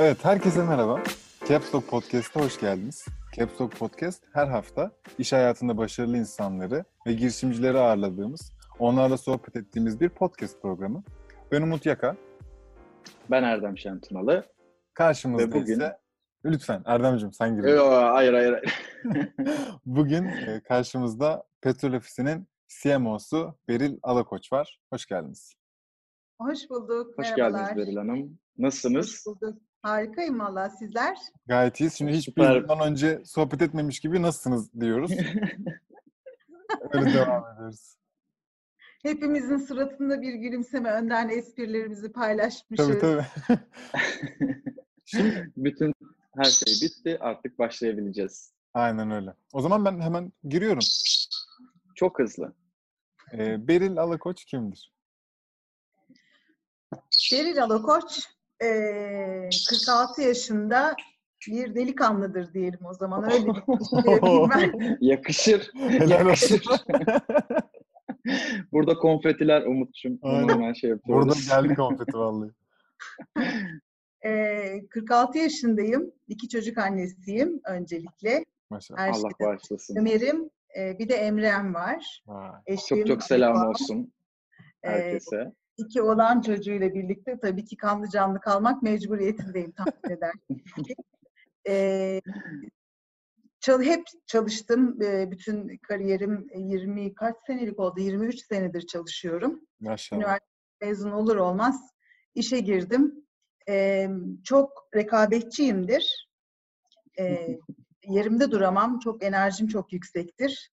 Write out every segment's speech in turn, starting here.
Evet, herkese merhaba. Caps Lock Podcast'a hoş geldiniz. Caps Lock Podcast her hafta iş hayatında başarılı insanları ve girişimcileri ağırladığımız, onlarla sohbet ettiğimiz bir podcast programı. Ben Umut Yaka. Ben Erdem Şentunalı. Karşımızda Ve bugün- ise... Lütfen Erdem'cim sen gir. Yo, hayır hayır. hayır. Bugün e, karşımızda Petrol Ofisi'nin CMO'su Beril Alakoç var. Hoş geldiniz. Hoş bulduk. Hoş Merhabalar. geldiniz Beril Hanım. Nasılsınız? Hoş bulduk. Harikayım valla. Sizler? Gayet iyiyiz. Şimdi hiç bundan önce sohbet etmemiş gibi nasılsınız diyoruz. Öyle devam ediyoruz. Hepimizin suratında bir gülümseme önden esprilerimizi paylaşmışız. Tabii tabii. Şimdi Bütün her şey bitti. Artık başlayabileceğiz. Aynen öyle. O zaman ben hemen giriyorum. Çok hızlı. Ee, Beril Alakoç kimdir? Beril Alakoç eee, 46 yaşında bir delikanlıdır diyelim o zaman. Öyle bir şey. Yakışır. Yakışır. Burada konfetiler Umut'cum. Aynen. şey yapıyoruz. Burada geldi konfeti vallahi. Eee, 46 yaşındayım. İki çocuk annesiyim öncelikle. Maşallah. Her Allah bağışlasın. Ömer'im, eee, bir de Emre'm var. Vay. Eşim, Çok çok selam olsun herkese. İki olan çocuğuyla birlikte tabii ki kanlı canlı kalmak mecburiyetindeyim tahmin edersiniz ki. Ee, çal- hep çalıştım. Ee, bütün kariyerim 20 kaç senelik oldu? 23 senedir çalışıyorum. Maşallah. Üniversite mezun olur olmaz işe girdim. Ee, çok rekabetçiyimdir. Ee, yerimde duramam. Çok enerjim çok yüksektir.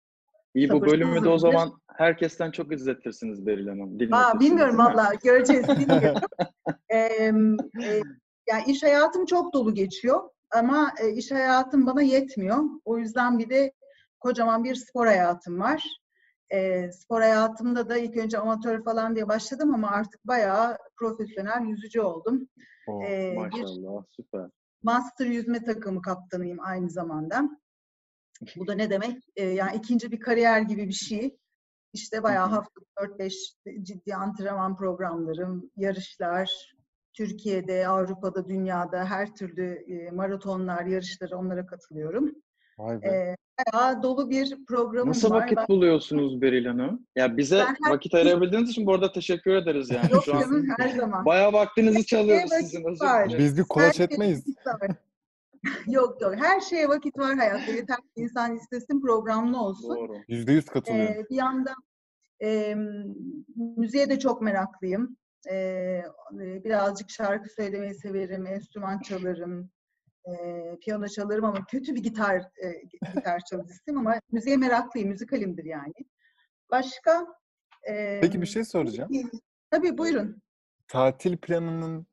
İyi bu bölümü de o zaman herkesten çok izletirsiniz Beril Hanım. Aa, bilmiyorum değil mi? valla göreceğiz bilmiyorum. Ee, e, yani iş hayatım çok dolu geçiyor ama e, iş hayatım bana yetmiyor. O yüzden bir de kocaman bir spor hayatım var. Ee, spor hayatımda da ilk önce amatör falan diye başladım ama artık bayağı profesyonel yüzücü oldum. Oo. Ee, bir Maşallah süper. master yüzme takımı kaptanıyım aynı zamanda. Bu da ne demek? Ee, yani ikinci bir kariyer gibi bir şey. İşte bayağı hafta 4-5 ciddi antrenman programlarım, yarışlar, Türkiye'de, Avrupa'da, dünyada her türlü e, maratonlar, yarışlara onlara katılıyorum. Vay be. Ee, bayağı dolu bir programım Nasıl var. vakit Ben- buluyorsunuz Beril Hanım? Ya bize Ben her- vakit ayırabildiğiniz için bu arada teşekkür ederiz yani. Yok Şu an canım her zaman. bayağı vaktinizi çalıyoruz sizin var. Biz bir kulaç Her etmeyiz. Yok yok her şeye vakit var hayatta. Yeter ki insan istesin programlı olsun. Doğru. Yüzde yüz katılıyorum. Ee, bir yandan e, müziğe de çok meraklıyım. Ee, birazcık şarkı söylemeyi severim, enstrüman çalarım, e, piyano çalarım ama kötü bir gitar e, gitar çalıcısıyım ama müziğe meraklıyım, müzikalimdir yani. Başka? e, Peki bir şey soracağım. Tabii buyurun. Tatil planının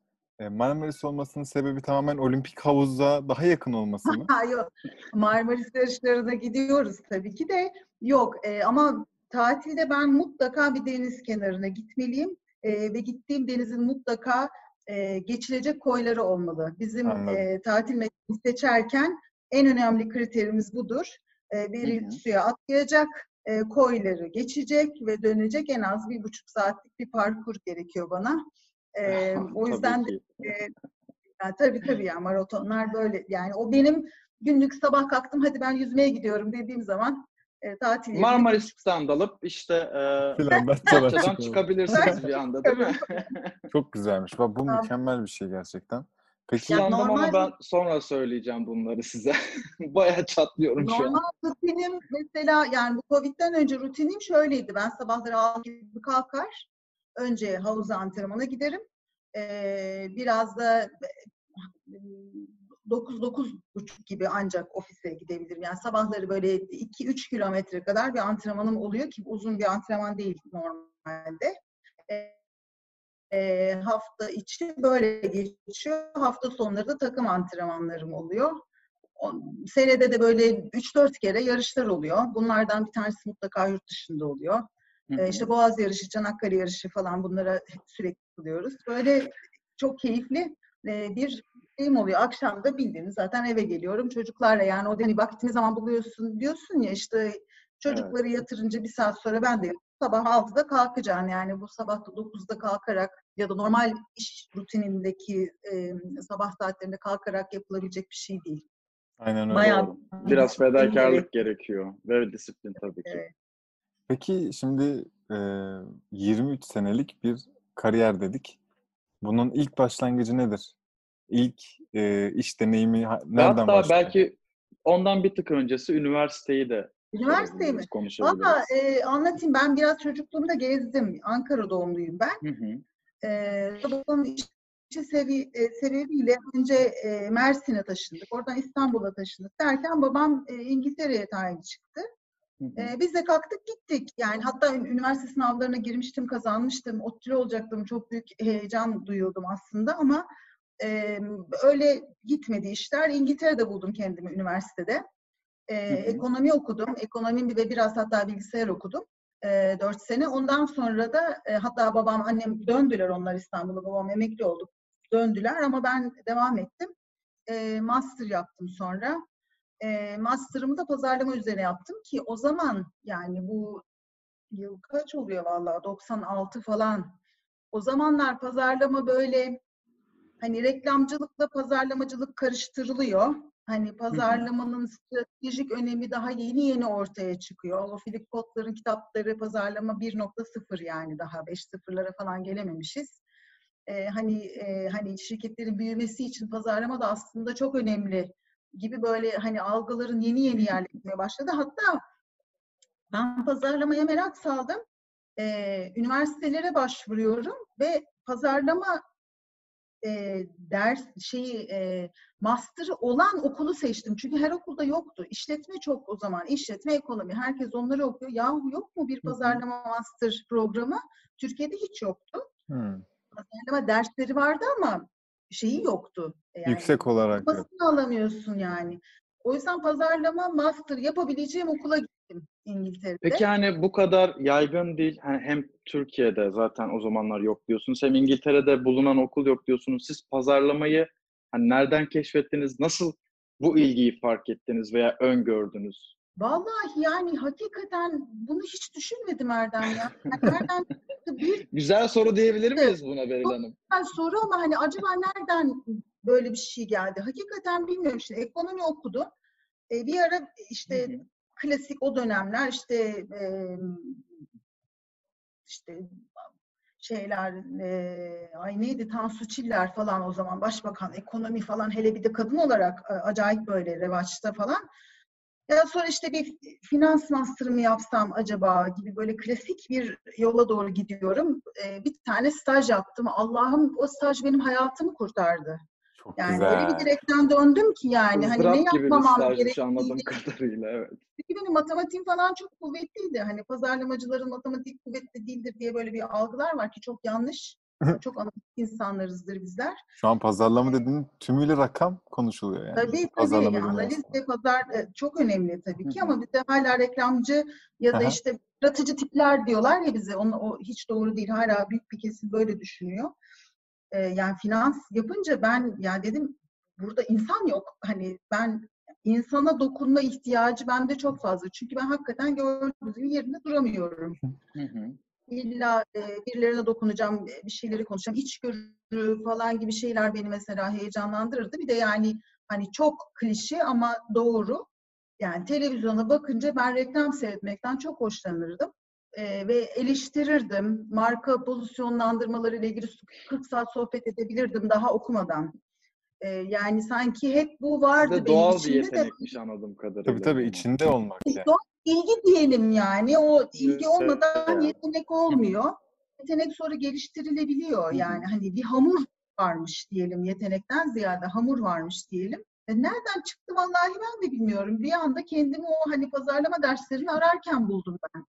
Marmaris olmasının sebebi tamamen olimpik havuza daha yakın olması mı? Yok. Marmaris yarışlarına gidiyoruz tabii ki de yok e, ama tatilde ben mutlaka bir deniz kenarına gitmeliyim E, ve gittiğim denizin mutlaka e, geçilecek koyları olmalı. Bizim Anladım. e, tatil mekanı seçerken en önemli kriterimiz budur. E, bir Hı hı. suya atlayacak, e, koyları geçecek ve dönecek en az bir buçuk saatlik bir parkur gerekiyor bana. E, o Tabii yüzden de yani tabii tabii yani maratonlar böyle. Yani o benim günlük sabah kalktım hadi ben yüzmeye gidiyorum dediğim zaman e, tatil yerine- Marmaris'ten dalıp işte e, Filan çıkıyorum. çıkabilirsiniz bir anda değil mi? Çok güzelmiş. Bak bu mükemmel bir şey gerçekten. Peki Ya Planladım ama normal- ben sonra söyleyeceğim bunları size. Bayağı çatlıyorum şu an. Normal rutinim mesela yani bu Covid'den önce rutinim şöyleydi. Ben sabahları 6 gibi kalkar. Önce havuza antrenmana giderim. Ee, biraz da 9 buçuk gibi ancak ofise gidebilirim. Yani sabahları böyle 2-3 kilometre kadar bir antrenmanım oluyor ki uzun bir antrenman değil normalde. E, hafta içi böyle geçiyor. Hafta sonları da takım antrenmanlarım oluyor. Senede de böyle 3-4 kere yarışlar oluyor. Bunlardan bir tanesi mutlaka yurt dışında oluyor. Hı hı. İşte Boğaz yarışı, Çanakkale yarışı falan bunlara sürekli buluyoruz. Böyle çok keyifli bir şeyim oluyor. Akşam da bildiğiniz zaten eve geliyorum çocuklarla. Yani o hani vaktini zaman buluyorsun diyorsun ya işte çocukları yatırınca bir saat sonra ben de sabah 6'da kalkacaksın. Yani bu sabah 9'da kalkarak ya da normal iş rutinindeki e, sabah saatlerinde kalkarak yapılabilecek bir şey değil. Aynen öyle. Bayağı. Biraz fedakarlık gerekiyor. Ve disiplin tabii ki. Evet. Peki şimdi e, 23 senelik bir kariyer dedik. Bunun ilk başlangıcı nedir? İlk e, iş deneyimi ha- nereden Hatta başlıyor? belki ondan bir tık öncesi üniversiteyi de Üniversite mi? konuşabiliriz. Valla e, anlatayım. Ben biraz çocukluğumda gezdim. Ankara doğumluyum ben. Hı hı. Ee, babamın işi sevi, e, sebebiyle önce e, Mersin'e taşındık. Oradan İstanbul'a taşındık derken babam e, İngiltere'ye tayin çıktı. Hı hı. E, biz de kalktık gittik. Yani hatta ün- üniversite sınavlarına girmiştim, kazanmıştım. ODTÜ'lü olacaktım. Çok büyük heyecan duyuyordum aslında ama e, öyle gitmedi işler. İngiltere'de buldum kendimi üniversitede. E, ekonomi okudum. Ekonomi ve biraz hatta bilgisayar okudum. E, 4 sene. Ondan sonra da e, hatta babam, annem döndüler onlar İstanbul'a. Babam emekli oldu. Döndüler ama ben devam ettim. E, master yaptım sonra. E, master'ımı da pazarlama üzerine yaptım ki o zaman yani bu yıl kaç oluyor vallahi 96 falan. O zamanlar pazarlama böyle hani reklamcılıkla pazarlamacılık karıştırılıyor. Hani pazarlamanın stratejik önemi daha yeni yeni ortaya çıkıyor. O Philip Kotler'ın kitapları pazarlama 1.0 yani daha 5 sıfırlara falan gelememişiz. Ee, hani e, hani şirketlerin büyümesi için pazarlama da aslında çok önemli gibi böyle hani algıların yeni yeni yerleşmeye başladı. Hatta ben pazarlamaya merak saldım. Ee, üniversitelere başvuruyorum ve pazarlama e, ders şeyi e, master'ı olan okulu seçtim. Çünkü her okulda yoktu. İşletme çok o zaman. İşletme, ekonomi. Herkes onları okuyor. Yahu yok mu bir pazarlama master programı? Türkiye'de hiç yoktu. Hmm. Pazarlama dersleri vardı ama şeyi yoktu. Yani Yüksek olarak. Basını alamıyorsun yani. O yüzden pazarlama master yapabileceğim okula gittim İngiltere'de. Peki hani bu kadar yaygın değil. Hani hem Türkiye'de zaten o zamanlar yok diyorsunuz. Hem İngiltere'de bulunan okul yok diyorsunuz. Siz pazarlamayı hani nereden keşfettiniz? Nasıl bu ilgiyi fark ettiniz veya öngördünüz? Vallahi yani hakikaten bunu hiç düşünmedim Erdem ya. Yani nereden bir Güzel soru diyebilir miyiz buna Beril Hanım? tane soru ama hani acaba nereden böyle bir şey geldi? Hakikaten bilmiyorum. Şimdi ekonomi okudum. E, bir ara işte klasik o dönemler işte e, işte şeyler e, ay neydi Tansu Çiller falan o zaman başbakan ekonomi falan hele bir de kadın olarak e, acayip böyle revaçta falan. Ya sonra işte bir finans master'ı mı yapsam acaba gibi böyle klasik bir yola doğru gidiyorum. Bir tane staj yaptım. Allah'ım o staj benim hayatımı kurtardı. Çok Yani güzel. öyle bir direkten döndüm ki yani hani ne yapmamam stajmış gerektiği anladığım kadarıyla evet. çünkü benim matematiğim falan çok kuvvetliydi. Hani pazarlamacıların matematik kuvvetli değildir diye böyle bir algılar var ki çok yanlış. çok analitik insanlarızdır bizler. Şu an pazarlama dediğin tümüyle rakam konuşuluyor yani. Tabii tabii. Pazarlama Yani analiz ve pazar çok önemli tabii ki ama bizde hala reklamcı ya da işte yaratıcı tipler diyorlar ya bize. Onu, o hiç doğru değil. Hala büyük bir kesim böyle düşünüyor. Ee, yani finans yapınca ben ya dedim burada insan yok. Hani ben insana dokunma ihtiyacı bende çok fazla. Çünkü ben hakikaten gördüğünüz gibi yerinde duramıyorum. Hı hı. İlla e, birilerine dokunacağım, e, bir şeyleri konuşacağım. İçgörü falan gibi şeyler beni mesela heyecanlandırırdı. Bir de yani hani çok klişe ama doğru. Yani televizyona bakınca ben reklam seyretmekten çok hoşlanırdım. E, ve eleştirirdim. Marka pozisyonlandırmaları ile ilgili 40 saat sohbet edebilirdim daha okumadan. E, yani sanki hep bu vardı Sizde benim doğal bir içimde de yetenekmiş anladığım kadarıyla. Tabii tabii içinde olmak yani. Doğal ilgi diyelim yani. O ilgi olmadan yetenek olmuyor. Yetenek sonra geliştirilebiliyor. Yani hani bir hamur varmış diyelim yetenekten ziyade hamur varmış diyelim. E nereden çıktı vallahi ben de bilmiyorum. Bir anda kendimi o hani pazarlama derslerini ararken buldum ben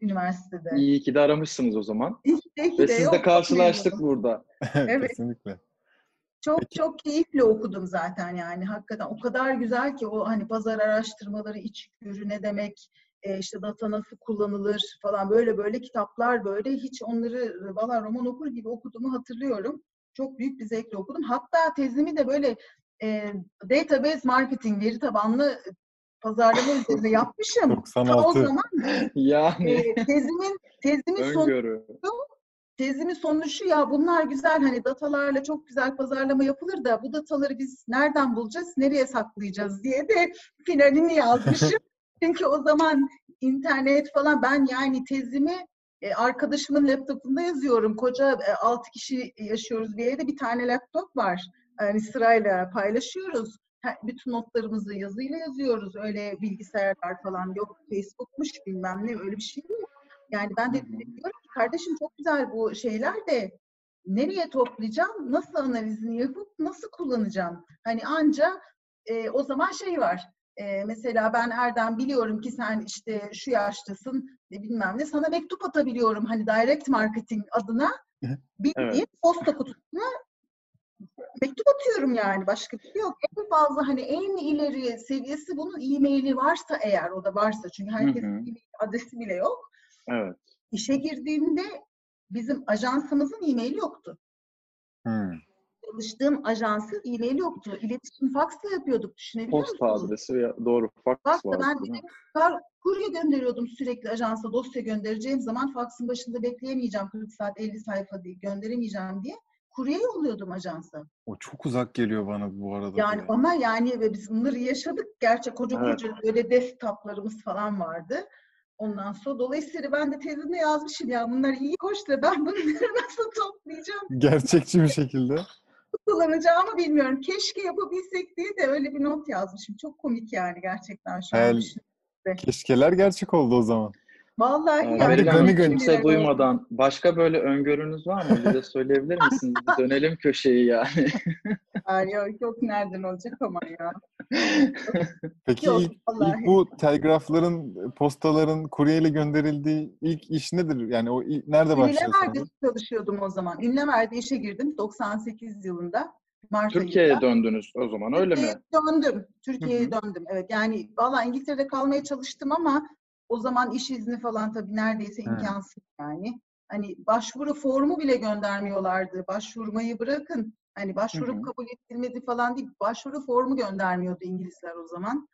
üniversitede. İyi ki de aramışsınız o zaman. İşte ki Ve de siz yok, de çok karşılaştık burada. Evet. Kesinlikle. Çok Peki. çok keyifle okudum zaten yani hakikaten o kadar güzel ki o hani pazar araştırmaları içgörü ne demek e, işte data nasıl kullanılır falan böyle böyle kitaplar böyle hiç onları e, valla roman okur gibi okuduğumu hatırlıyorum. Çok büyük bir zevkle okudum. Hatta tezimi de böyle e, database marketing veri tabanlı pazarlama üzerine yapmışım. Ta o 96. zaman Yani e, tezimin Tezimin sonu. Tezimin sonu şu ya bunlar güzel hani datalarla çok güzel pazarlama yapılır da bu dataları biz nereden bulacağız, nereye saklayacağız diye de finalini yazmışım. Çünkü o zaman internet falan ben yani tezimi e, arkadaşımın laptopunda yazıyorum. Koca e, 6 kişi yaşıyoruz bir evde bir tane laptop var. Yani sırayla paylaşıyoruz. Bütün notlarımızı yazıyla yazıyoruz. Öyle bilgisayarlar falan yok. Facebook'muş bilmem ne öyle bir şey yok. Yani ben de diyorum ki kardeşim çok güzel bu şeyler de nereye toplayacağım, nasıl analizini yapıp nasıl kullanacağım? Hani anca e, o zaman şey var. E, mesela ben Erdem biliyorum ki sen işte şu yaştasın e, bilmem ne sana mektup atabiliyorum hani direct marketing adına bildiğin Evet. posta kutusuna mektup atıyorum yani başka bir şey yok. En fazla hani en ileri seviyesi bunun e-maili varsa eğer o da varsa çünkü herkesin e-mail adresi bile yok. Evet. İşe girdiğimde bizim ajansımızın e-maili yoktu. Hmm. Çalıştığım ajansın e-maili yoktu. İletişim faksla yapıyorduk düşünebiliyor Posta musunuz? adresi ya- doğru. Fax Faksla vardı. ben kar, kurye gönderiyordum sürekli ajansa dosya göndereceğim zaman faksın başında bekleyemeyeceğim 40 saat 50 sayfa diye gönderemeyeceğim diye kurye yolluyordum ajansa. O çok uzak geliyor bana bu arada. Yani ya. ama yani ve biz bunları yaşadık. Gerçek koca Evet. koca böyle desktoplarımız falan vardı. Ondan sonra dolayısıyla ben de tezimde yazmışım ya bunlar iyi hoş da ben bunları nasıl toplayacağım, Gerçekçi bir şekilde. kullanacağımı bilmiyorum. Keşke yapabilsek diye de öyle bir not yazmışım. Çok komik yani gerçekten şu an Hayal-. Keşkeler gerçek oldu o zaman. Vallahi Ee, yani gani. kimse duymadan başka böyle öngörünüz var mı? Bize söyleyebilir misiniz? Bir dönelim köşeyi yani. Yani yok, yok nereden olacak ama ya. Peki Yok, ilk, vallahi. ilk bu telgrafların, postaların kuryeyle gönderildiği ilk iş nedir? Yani o ilk, nerede başlıyorsunuz? Ünlemer'de çalışıyordum o zaman. Ünlemer'de işe girdim 98 yılında. Mart Türkiye'ye ayında. döndünüz o zaman öyle mi? Türkiye'ye döndüm. Türkiye'ye döndüm. Evet yani valla İngiltere'de kalmaya çalıştım ama o zaman iş izni falan tabii neredeyse Hı. imkansız yani. Hani başvuru formu bile göndermiyorlardı. Başvurmayı bırakın. Hani başvurup kabul edilmedi falan değil. Başvuru formu göndermiyordu İngilizler o zaman.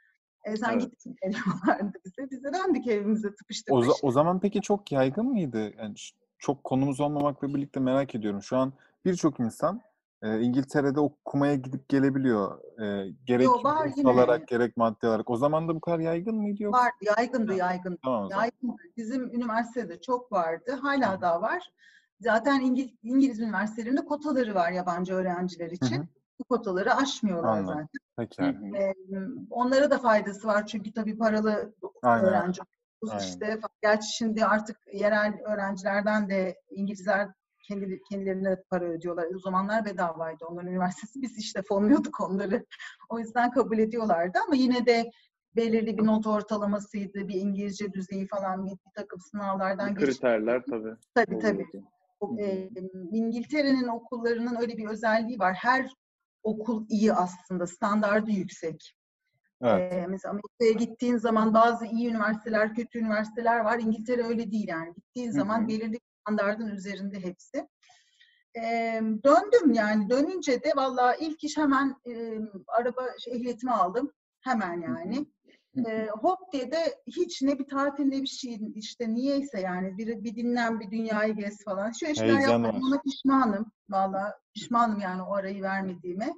E, sen Evet. gittin diyorlardı bize. Biz de döndük evimize tıpış O, o zaman peki çok yaygın mıydı? Yani çok konumuz olmamakla birlikte merak ediyorum. Şu an birçok insan e, İngiltere'de okumaya gidip gelebiliyor. E, gerek Yo, var yine. alarak gerek maddi olarak. O zaman da bu kadar yaygın mıydı yoksa? Vardı, yaygındı, yaygındı. Tamam o zaman. Yaygındı. Bizim üniversitede çok vardı. Hı Hala hı. daha var. Zaten İngiliz, İngiliz üniversitelerinde kotaları var yabancı öğrenciler Hı için. hı. Bu kotaları aşmıyorlar Anladım. zaten. Peki. Hı hı. Ee, onlara da faydası var çünkü tabii paralı Aynen. öğrenci Aynen. işte gerçi şimdi artık yerel öğrencilerden de İngilizler kendi kendilerine para ödüyorlar. O zamanlar bedavaydı onların üniversitesi. Biz işte fonluyorduk onları. O yüzden kabul ediyorlardı ama yine de belirli bir not ortalamasıydı, bir İngilizce düzeyi falan bir, bir takım sınavlardan geçip Kriterler tabii. tabii tabii. O, e, İngiltere'nin okullarının öyle bir özelliği var. Her okul iyi aslında, standardı yüksek. Evet. Ee, mesela Amerika'ya gittiğin zaman bazı iyi üniversiteler, kötü üniversiteler var. İngiltere öyle değil yani. Gittiğin zaman belirli standardın üzerinde hepsi. Ee, döndüm yani. Dönünce de vallahi ilk iş hemen e, araba şey, ehliyetimi aldım. Hemen yani. Ee, hop diye de hiç ne bir tatil ne bir şey işte niyeyse yani bir, bir dinlen bir dünyayı gez falan. Şu işler yapmadım ona pişmanım. Vallahi pişmanım yani o arayı vermediğime.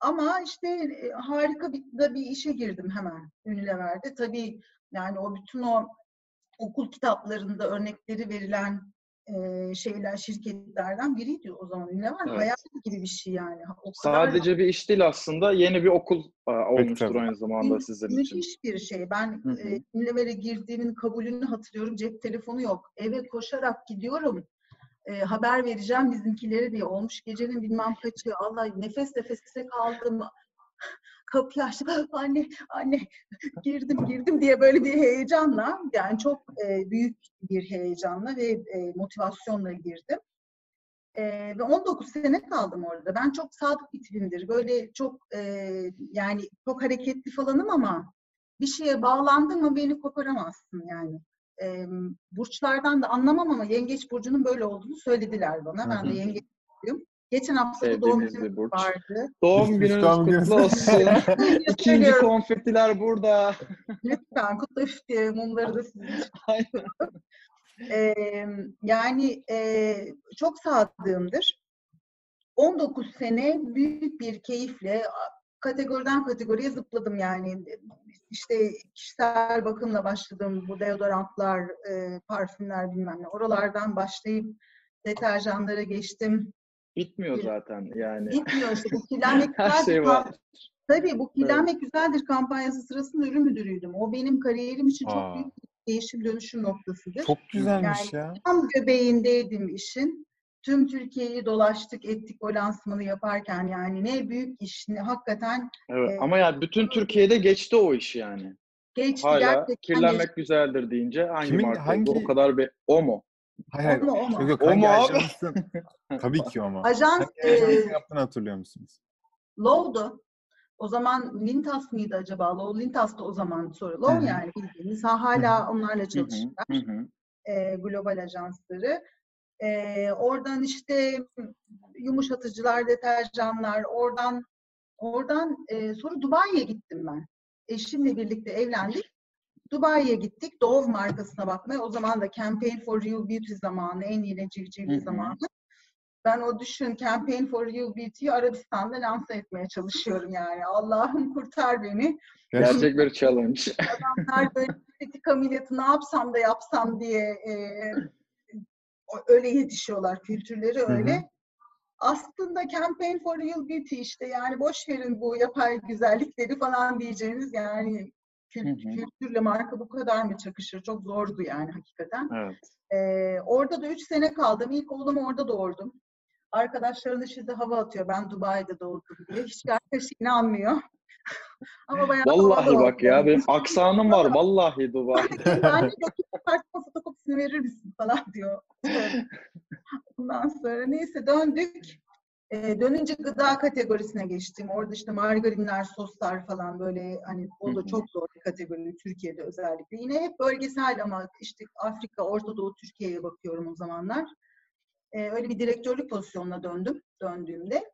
Ama işte e, harika bir, da bir işe girdim hemen Unilever'de. Tabii yani o bütün o okul kitaplarında örnekleri verilen e, şeyler şirketlerden biriydi o zaman Unilever. Evet. Hayal gibi bir şey yani. O kadar Sadece bir iş değil aslında yeni bir okul e, olmuştur aynı zamanda Mü- sizin için. Müthiş bir şey. Ben Hı hı. e, Unilever'e girdiğimin kabulünü hatırlıyorum. Cep telefonu yok. Eve koşarak gidiyorum. E, haber vereceğim bizimkilere diye. Olmuş gecenin bilmem kaçı. Allah nefes nefese kaldım. Kapıyı açtım. Anne, anne girdim girdim diye böyle bir heyecanla yani çok e, büyük bir heyecanla ve e, motivasyonla girdim. E, ve 19 sene kaldım orada. Ben çok sadık bir tipimdir. Böyle çok e, yani çok hareketli falanım ama bir şeye bağlandım mı beni koparamazsın yani. E, burçlardan da anlamam ama yengeç burcunun böyle olduğunu söylediler bana. Ben de yengeç burcuyum. Geçen hafta da doğum günüm burç. vardı. Doğum gününüz kutlu olsun. İkinci konfetiler burada. Lütfen kutla üf diye mumları da sizin için Aynen. E, yani e, çok sadığımdır. 19 sene büyük bir keyifle kategoriden kategoriye zıpladım yani. İşte kişisel bakımla başladım. Bu deodorantlar, e, parfümler bilmem ne. Oralardan başlayıp deterjanlara geçtim. Bitmiyor zaten yani. Bitmiyor işte. Bu kirlenmek Her şey var. Tabii bu kirlenmek güzeldir kampanyası sırasında ürün müdürüydüm. O benim kariyerim için çok Aa. büyük bir değişim dönüşüm noktasıdır. Çok güzelmiş ya. Tam göbeğindeydim işin. Tüm Türkiye'yi dolaştık, ettik o lansmanı yaparken yani ne büyük iş, ne, hakikaten Evet. Ee, Ama yani bütün Türkiye'de geçti o iş yani. geçti Hala gerçekten kirlenmek geçti. güzeldir deyince hangi Kimin- marka hangi-? O kadar bir o mu? Hayır hayır. O mu, o mu? Yok yok O hangi mu abi? ajansın? Tabii ki o mu. Ajans Hangi e, ajansın yaptığını hatırlıyor musunuz? Low'du. O zaman Lintas mıydı acaba? Low Lintas'tı o zaman sonra. Low yani bildiğiniz. Ha, hala onlarla çalışıyorlar. hı hı. e, global ajansları. E, oradan işte yumuşatıcılar, deterjanlar, oradan oradan e, sonra Dubai'ye gittim ben. Eşimle birlikte evlendik. Dubai'ye gittik. Dove markasına bakmaya. O zaman da Campaign for Real Beauty zamanı, en Hı civcivli hı. zamanı. Ben o düşün Campaign for Real Beauty'yi Arabistan'da lanse etmeye çalışıyorum yani. Allah'ım kurtar beni. Gerçek bir challenge. adamlar böyle estetik ameliyatı ne yapsam da yapsam diye e, öyle yetişiyorlar. Kültürleri hı. öyle. Aslında Campaign for Real Beauty işte yani boş verin bu yapay güzellikleri falan diyeceğiniz yani kült- Hı hı. kültürle marka bu kadar mı çakışır? Çok zordu yani hakikaten. Evet. Ee, orada da 3 sene kaldım. İlk oğlumu orada doğurdum. Arkadaşlarına şimdi hava atıyor. Ben Dubai'de doğdum diye. Hiç arkadaş inanmıyor. Ama bayağı Vallahi bak ya benim aksanım var. Vallahi Dubai. Anne doktor kartına fotokopisini verir misin falan diyor. Ondan sonra neyse döndük. Ee, dönünce gıda kategorisine geçtim. Orada işte margarinler, soslar falan böyle hani o da çok zor bir kategori Türkiye'de özellikle. Yine hep bölgesel ama işte Afrika, Orta Doğu, Türkiye'ye bakıyorum o zamanlar. Ee, öyle bir direktörlük pozisyonuna döndüm döndüğümde.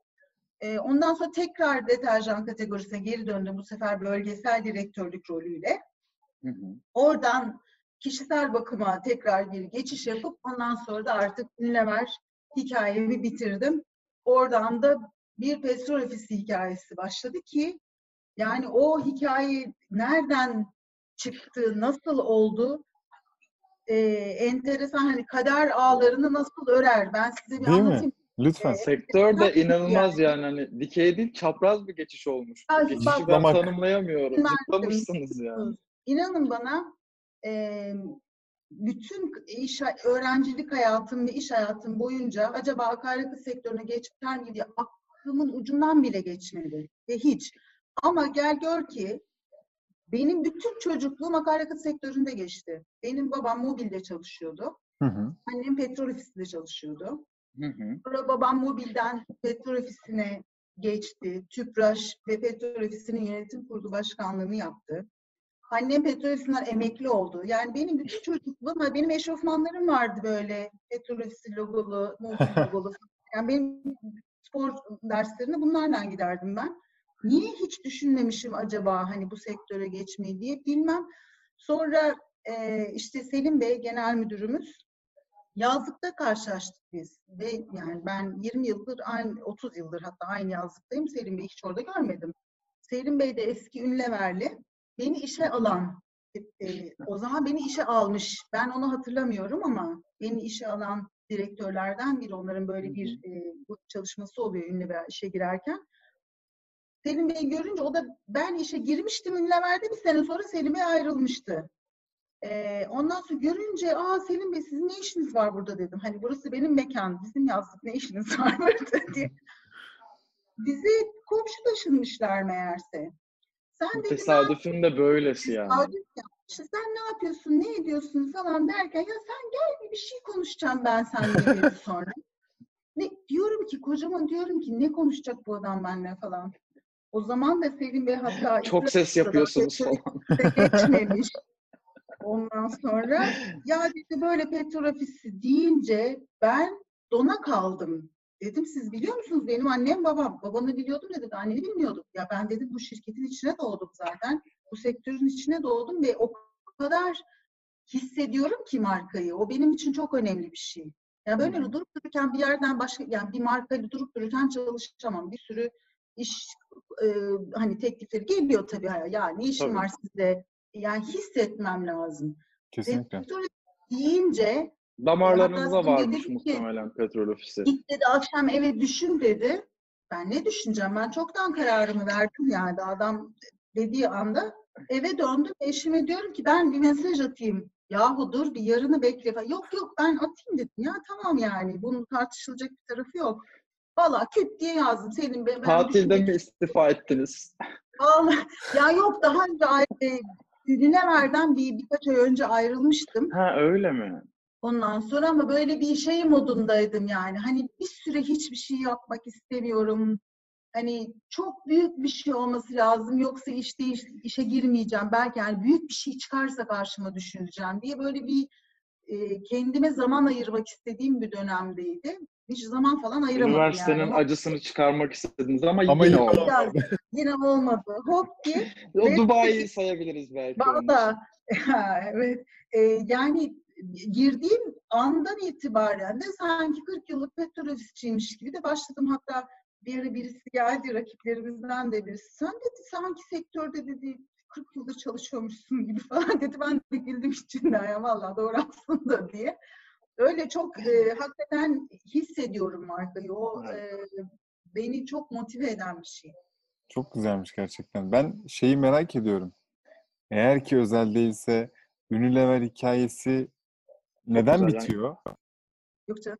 Ee, ondan sonra tekrar deterjan kategorisine geri döndüm. Bu sefer bölgesel direktörlük rolüyle. Hı hı. Oradan kişisel bakıma tekrar bir geçiş yapıp ondan sonra da artık Unilever hikayemi bitirdim. Oradan da bir petrol ofisi hikayesi başladı ki yani o hikaye nereden çıktı, nasıl oldu? Ee, enteresan hani kader ağlarını nasıl örer? Ben size bir Değil mi? anlatayım. Lütfen. Sektör de inanılmaz yani. hani dikey değil çapraz bir geçiş olmuş. Ya, Geçişi bak- ben tanımlayamıyorum. Zıplamışsınız yani. İnanın bana e, bütün iş, öğrencilik hayatım ve iş hayatım boyunca acaba akaryakıt sektörüne geçer miyim diye aklımın ucundan bile geçmedi. Ve hiç. Ama gel gör ki benim bütün çocukluğum akaryakıt sektöründe geçti. Benim babam mobilde çalışıyordu. Hı hı. Annem petrol ofisinde çalışıyordu. Hı hı. Sonra babam mobilden petrol ofisine geçti. Tüpraş ve petrol ofisinin yönetim kurulu başkanlığını yaptı. Annem petrol ofisinden emekli oldu. Yani benim bütün çocukluğum, benim eşofmanlarım vardı böyle petrol ofisi logolu, mobil logolu. Yani benim spor derslerine bunlardan giderdim ben. Niye hiç düşünmemişim acaba hani bu sektöre geçmeyi diye bilmem. Sonra e, işte Selim Bey genel müdürümüz yazlıkta karşılaştık biz ve yani ben 20 yıldır aynı 30 yıldır hatta aynı yazlıktayım. Selim Bey hiç orada görmedim. Selim Bey de eski Ünleverli. Beni işe alan e, e, o zaman beni işe almış. Ben onu hatırlamıyorum ama beni işe alan direktörlerden biri. Onların böyle bir e, bu çalışması oluyor Ünlever işe girerken. Selim Bey görünce o da ben işe girmiştim Ünlever'de bir sene sonra Selim Bey ayrılmıştı. Ondan sonra görünce aa Selim Bey sizin ne işiniz var burada dedim. Hani burası benim mekan, bizim yazlık ne işiniz var burada diye. Bizi komşu taşınmışlar meğerse. Sen dedi, Tesadüfün de böylesi yani. Yapmışız. Sen ne yapıyorsun, ne ediyorsun falan derken ya sen gel bir, şey konuşacağım ben seninle sonra. Ne, diyorum ki kocaman diyorum ki ne konuşacak bu adam benimle falan. O zaman da Selim Bey hatta Çok ses yapıyorsunuz falan. geçmemiş. Ondan sonra ya dedi böyle petrol ofisi deyince ben dona kaldım. Dedim siz biliyor musunuz benim annem babam. Babanı biliyordum dedi anneni bilmiyordum. Ya ben dedim bu şirketin içine doğdum zaten. Bu sektörün içine doğdum ve o kadar hissediyorum ki markayı. O benim için çok önemli bir şey. Ya böyle Hı. durup dururken bir yerden başka yani bir markayla durup dururken çalışamam. Bir sürü iş e, hani teklifleri geliyor tabii. Ya ne işim Tabii. var sizde? Yani hissetmem lazım. Kesinlikle. Petrol deyince Damarlarınızda Hatta varmış ki- muhtemelen petrol ofisi. git dedi akşam eve düşün dedi. Ben ne düşüneceğim? Ben çoktan kararımı verdim yani. Adam dediği anda eve döndüm. Eşime diyorum ki ben bir mesaj atayım. Yahu dur bir yarını bekle. Yok yok ben atayım dedim. Ya tamam yani. Bunun tartışılacak bir tarafı yok. Valla küt diye yazdım. Senin be, ben Tatilde mi istifa ettiniz? Vallahi ya yok daha önce ayrı, Ünilever'den bir birkaç ay önce ayrılmıştım. Ha öyle mi? Ondan sonra ama böyle bir şey modundaydım yani. Hani bir süre hiçbir şey yapmak istemiyorum. Hani çok büyük bir şey olması lazım. Yoksa işte iş- işe girmeyeceğim. Belki yani büyük bir şey çıkarsa karşıma düşüneceğim diye böyle bir e, kendime zaman ayırmak istediğim bir dönemdeydi. Hiç zaman falan ayıramadım Üniversitenin yani. acısını çıkarmak istediniz ama, Ama yine olmadı. Biraz, yine olmadı. Hop diye O Dubai'yi sayabiliriz belki. Valla evet Ee, yani girdiğim andan itibaren de sanki 40 yıllık petrol ofisçiymiş gibi de başladım. Hatta bir ara birisi geldi rakiplerimizden de birisi. Sen dedi sanki sektörde dedi 40 yıldır çalışıyormuşsun gibi falan dedi. Ben de güldüm içinden ya valla doğru aslında diye. Öyle çok e, hakikaten hissediyorum markayı. O e, beni çok motive eden bir şey. Çok güzelmiş gerçekten. Ben şeyi merak ediyorum. Eğer ki özel değilse Unilever hikayesi neden güzel. bitiyor? Yok canım.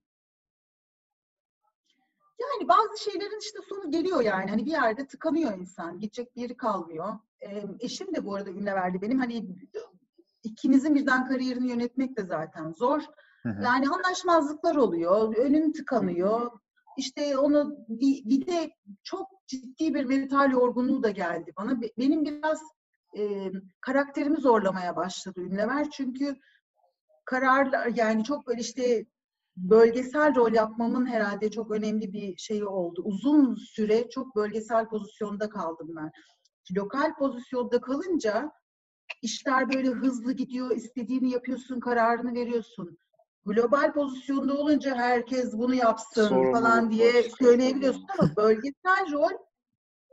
Yani bazı şeylerin işte sonu geliyor yani. Hani bir yerde tıkanıyor insan. Gidecek bir yeri kalmıyor. Ee, eşim de bu arada ünle verdi benim. Hani ikimizin birden kariyerini yönetmek de zaten zor. Hı hı. Yani anlaşmazlıklar oluyor. Önün tıkanıyor. İşte onu bir, bir de çok ciddi bir mental yorgunluğu da geldi bana. Be- Benim biraz e, karakterimi zorlamaya başladı Ünlever. Çünkü kararlar yani çok böyle işte bölgesel rol yapmamın herhalde çok önemli bir şeyi oldu. Uzun süre çok bölgesel pozisyonda kaldım ben. Lokal pozisyonda kalınca işler böyle hızlı gidiyor, istediğini yapıyorsun, kararını veriyorsun. Global pozisyonda olunca herkes bunu yapsın Sorumluluk falan diye söyleyebiliyorsun ama bölgesel rol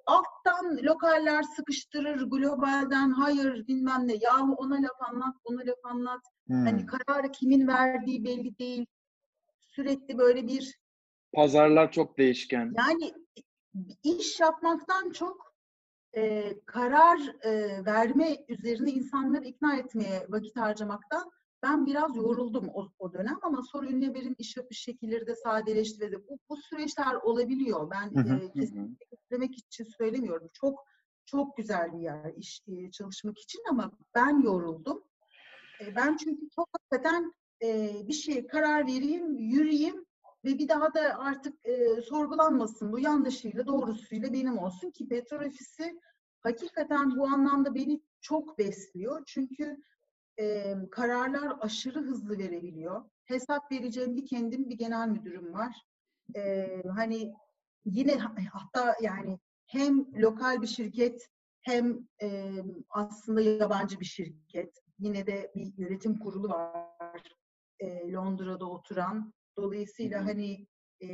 alttan lokaller sıkıştırır, globalden hayır bilmem ne, yahu ona laf anlat, buna laf anlat. Hani Hmm. kararı kimin verdiği belli değil. Sürekli böyle bir Pazarlar çok değişken. yani iş yapmaktan çok e, karar e, verme üzerine insanları ikna etmeye vakit harcamaktan ben biraz yoruldum o, o dönem ama sonra Ünlever'in iş yapış şekilleri de sadeleşti ve de bu, bu süreçler olabiliyor. Ben Hı hı, e, kesinlikle kötülemek için söylemiyorum. Çok çok güzel bir yer iş e, çalışmak için ama ben yoruldum. E, ben çünkü çok hakikaten e, bir şeye karar vereyim, yürüyeyim ve bir daha da artık e, sorgulanmasın. Bu yanlışıyla doğrusuyla benim olsun ki petrol ofisi hakikaten bu anlamda beni çok besliyor. Çünkü e, kararlar aşırı hızlı verebiliyor. Hesap vereceğim bir kendim bir genel müdürüm var. E, hani yine ha- hatta yani hem lokal bir şirket hem e, aslında yabancı bir şirket. Yine de bir yönetim kurulu var e, Londra'da oturan. Dolayısıyla Hı hı. hani e,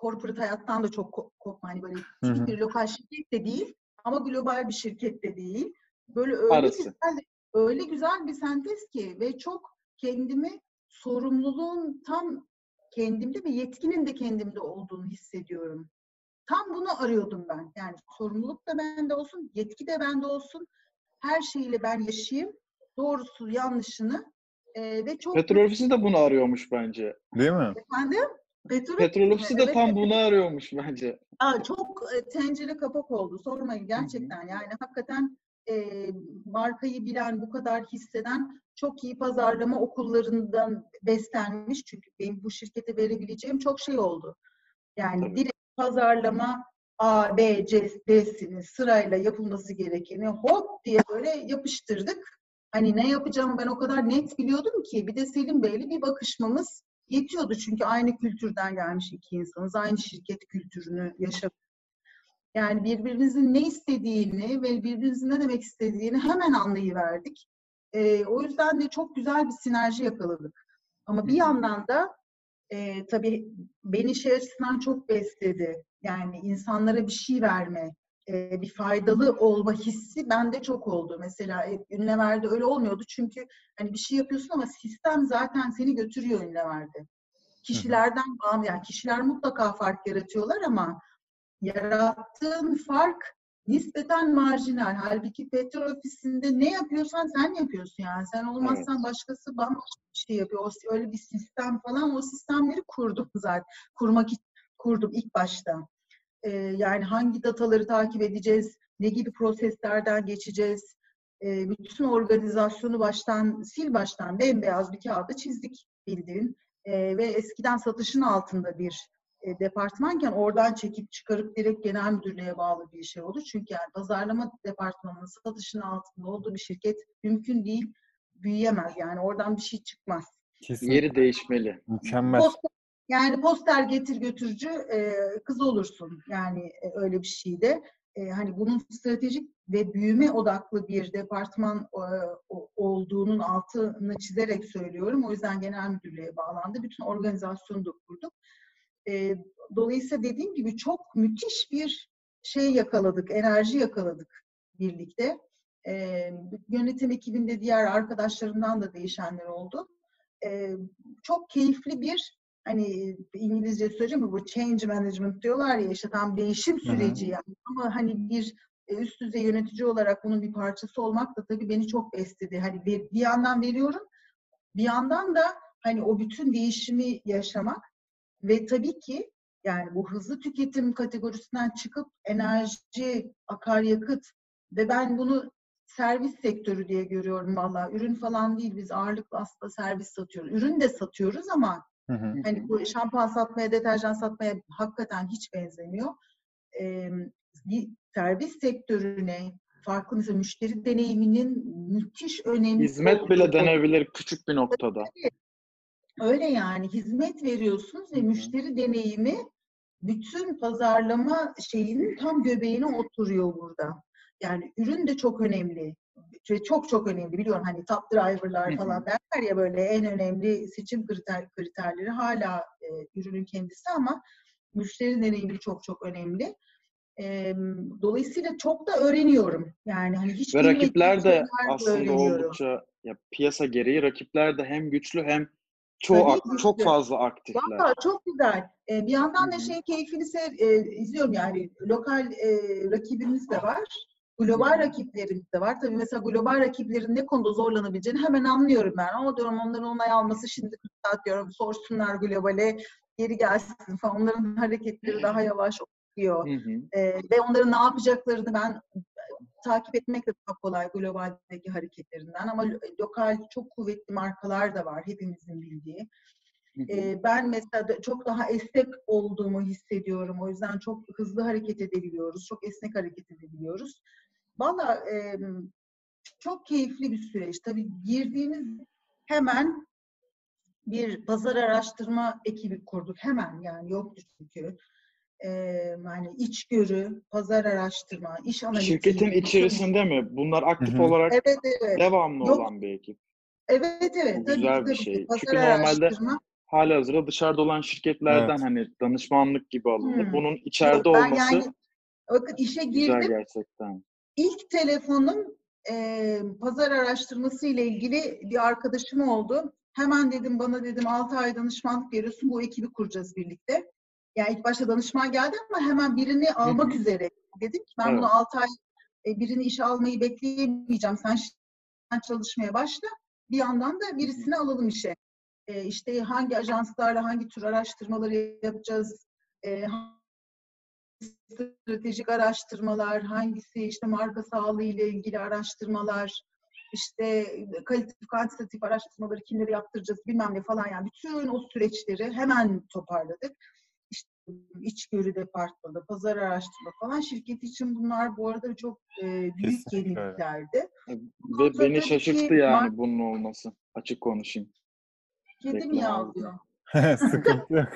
corporate hayattan da çok ko- kopma. Hani böyle Hı hı. tipik bir lokal şirket de değil ama global bir şirket de değil. Böyle öyle Arası. güzel, öyle güzel bir sentez ki ve çok kendimi sorumluluğun tam kendimde ve yetkinin de kendimde olduğunu hissediyorum. Tam bunu arıyordum ben. Yani sorumluluk da bende olsun, yetki de bende olsun. Her şeyiyle ben yaşayayım. Doğrusu, yanlışını. Ee, ve çok Petrol ofisi de bunu arıyormuş bence. Değil mi? efendim. Petrol, Petrol ofisi de Evet, tam bunu arıyormuş bence. Aa, çok e, tencere kapak oldu. Sormayın gerçekten. Yani hakikaten e, markayı bilen, bu kadar hisseden çok iyi pazarlama okullarından beslenmiş. Çünkü benim bu şirkete verebileceğim çok şey oldu. Yani Tabii. direkt pazarlama A, B, C, D'sini sırayla yapılması gerekeni hop diye böyle yapıştırdık. Hani ne yapacağımı ben o kadar net biliyordum ki bir de Selim Bey'le bir bakışmamız yetiyordu. Çünkü aynı kültürden gelmiş iki insanız. Aynı şirket kültürünü yaşadık. Yani birbirimizin ne istediğini ve birbirimizin ne demek istediğini hemen anlayıverdik. E, o yüzden de çok güzel bir sinerji yakaladık. Ama bir yandan da e, tabii beni şey açısından çok besledi. Yani insanlara bir şey verme, e, bir faydalı olma hissi bende çok oldu. Mesela e, Ünlever'de öyle olmuyordu çünkü hani bir şey yapıyorsun ama sistem zaten seni götürüyor Ünlever'de. Kişilerden bağımlı, yani kişiler mutlaka fark yaratıyorlar ama yarattığın fark nispeten marjinal. Halbuki petrol ofisinde ne yapıyorsan sen yapıyorsun yani. Sen olmazsan evet. başkası bambaşka bir şey yapıyor. O, öyle bir sistem falan o sistemleri kurdum zaten. Kurmak kurdum ilk başta. Ee, yani hangi dataları takip edeceğiz, ne gibi proseslerden geçeceğiz, ee, bütün organizasyonu baştan, sil baştan bembeyaz bir kağıda çizdik bildiğin. Ee, ve eskiden satışın altında bir e, departmanken oradan çekip çıkarıp direkt genel müdürlüğe bağlı bir şey olur. Çünkü yani pazarlama departmanının satışın altında olduğu bir şirket mümkün değil, büyüyemez. Yani oradan bir şey çıkmaz. Kesinlikle. Yeri değişmeli. Mükemmel. Poster, yani poster getir götürücü e, kız olursun. Yani e, öyle bir şeyde. E, hani bunun stratejik ve büyüme odaklı bir departman e, olduğunun altını çizerek söylüyorum. O yüzden genel müdürlüğe bağlandı. Bütün organizasyonu da kurduk. E, dolayısıyla dediğim gibi çok müthiş bir şey yakaladık, enerji yakaladık birlikte. E, yönetim ekibinde diğer arkadaşlarımdan da değişenler oldu. E, çok keyifli bir hani İngilizce söyleyeceğim mi bu change management diyorlar ya işte tam değişim süreci Hı-hı. yani ama hani bir üst düzey yönetici olarak bunun bir parçası olmak da tabii beni çok besledi. Hani bir, bir yandan veriyorum bir yandan da hani o bütün değişimi yaşamak ve tabii ki yani bu hızlı tüketim kategorisinden çıkıp enerji, akaryakıt ve ben bunu servis sektörü diye görüyorum valla. Ürün falan değil biz ağırlıklı aslında servis satıyoruz. Ürün de satıyoruz ama hı hı. hani bu şampuan satmaya, deterjan satmaya hakikaten hiç benzemiyor. Ee, bir servis sektörüne farklı mesela müşteri deneyiminin müthiş önemli Hizmet bile denebilir küçük bir noktada. Öyle yani hizmet veriyorsunuz ve müşteri deneyimi bütün pazarlama şeyinin tam göbeğine oturuyor burada. Yani ürün de çok önemli. Çok çok önemli. Biliyorum hani top driver'lar falan derler ya böyle en önemli seçim kriter, kriterleri hala e, ürünün kendisi ama müşteri deneyimi çok çok önemli. E, dolayısıyla çok da öğreniyorum. Yani hani hiç Ve rakipler de aslında oldukça ya piyasa gereği rakipler de hem güçlü hem çok Tabii, çok fazla aktifler. Valla çok güzel. Ee, bir yandan da şeyin keyfini sev, e, izliyorum yani lokal e, rakibimiz de var. Global rakiplerimiz de var. Tabii mesela global rakiplerin ne konuda zorlanabileceğini hemen anlıyorum ben. Ama diyorum onların onay alması şimdi 40 saat diyorum sorsunlar globale geri gelsin falan. Onların hareketleri daha yavaş oluyor. Ee, ve onların ne yapacaklarını ben takip etmek de çok kolay globaldeki hareketlerinden ama lokal çok kuvvetli markalar da var hepimizin bildiği. Ee, ben mesela çok daha esnek olduğumu hissediyorum. O yüzden çok hızlı hareket edebiliyoruz. Çok esnek hareket edebiliyoruz. Valla e, çok keyifli bir süreç. Tabii girdiğimiz hemen bir pazar araştırma ekibi kurduk. Hemen yani yoktu çünkü e, yani içgörü, pazar araştırma, iş analizi. Şirketin içerisinde mi? Bunlar aktif Hı-hı. olarak evet, evet. devamlı Yok. olan bir ekip. Evet evet. Bu güzel tabii, bir şey. Tabii, Çünkü normalde hala hazırda dışarıda olan şirketlerden evet. hani danışmanlık gibi alınır. Hmm. Bunun içeride Yok, olması yani, bakın işe girdim. Güzel gerçekten. İlk telefonum e, pazar araştırması ile ilgili bir arkadaşım oldu. Hemen dedim bana dedim 6 ay danışmanlık veriyorsun bu ekibi kuracağız birlikte. Yani ilk başta danışman geldi ama hemen birini almak Hı-hı. üzere. Dedim ki ben evet. bunu 6 ay e, birini işe almayı bekleyemeyeceğim. Sen, sen çalışmaya başla. Bir yandan da birisini alalım işe. E, işte hangi ajanslarla hangi tür araştırmaları yapacağız? E, stratejik araştırmalar, hangisi işte marka sağlığı ile ilgili araştırmalar, işte kalitatif, kantitatif araştırmaları kimleri yaptıracağız bilmem ne falan yani bütün o süreçleri hemen toparladık içgörü departmanı, pazar araştırma falan şirket için bunlar bu arada çok e, büyük Kesinlikle. yeniliklerdi. Ve beni şaşırttı yani bunun olması. Açık konuşayım. Kedi mi yavruyor? Sıkıntı yok.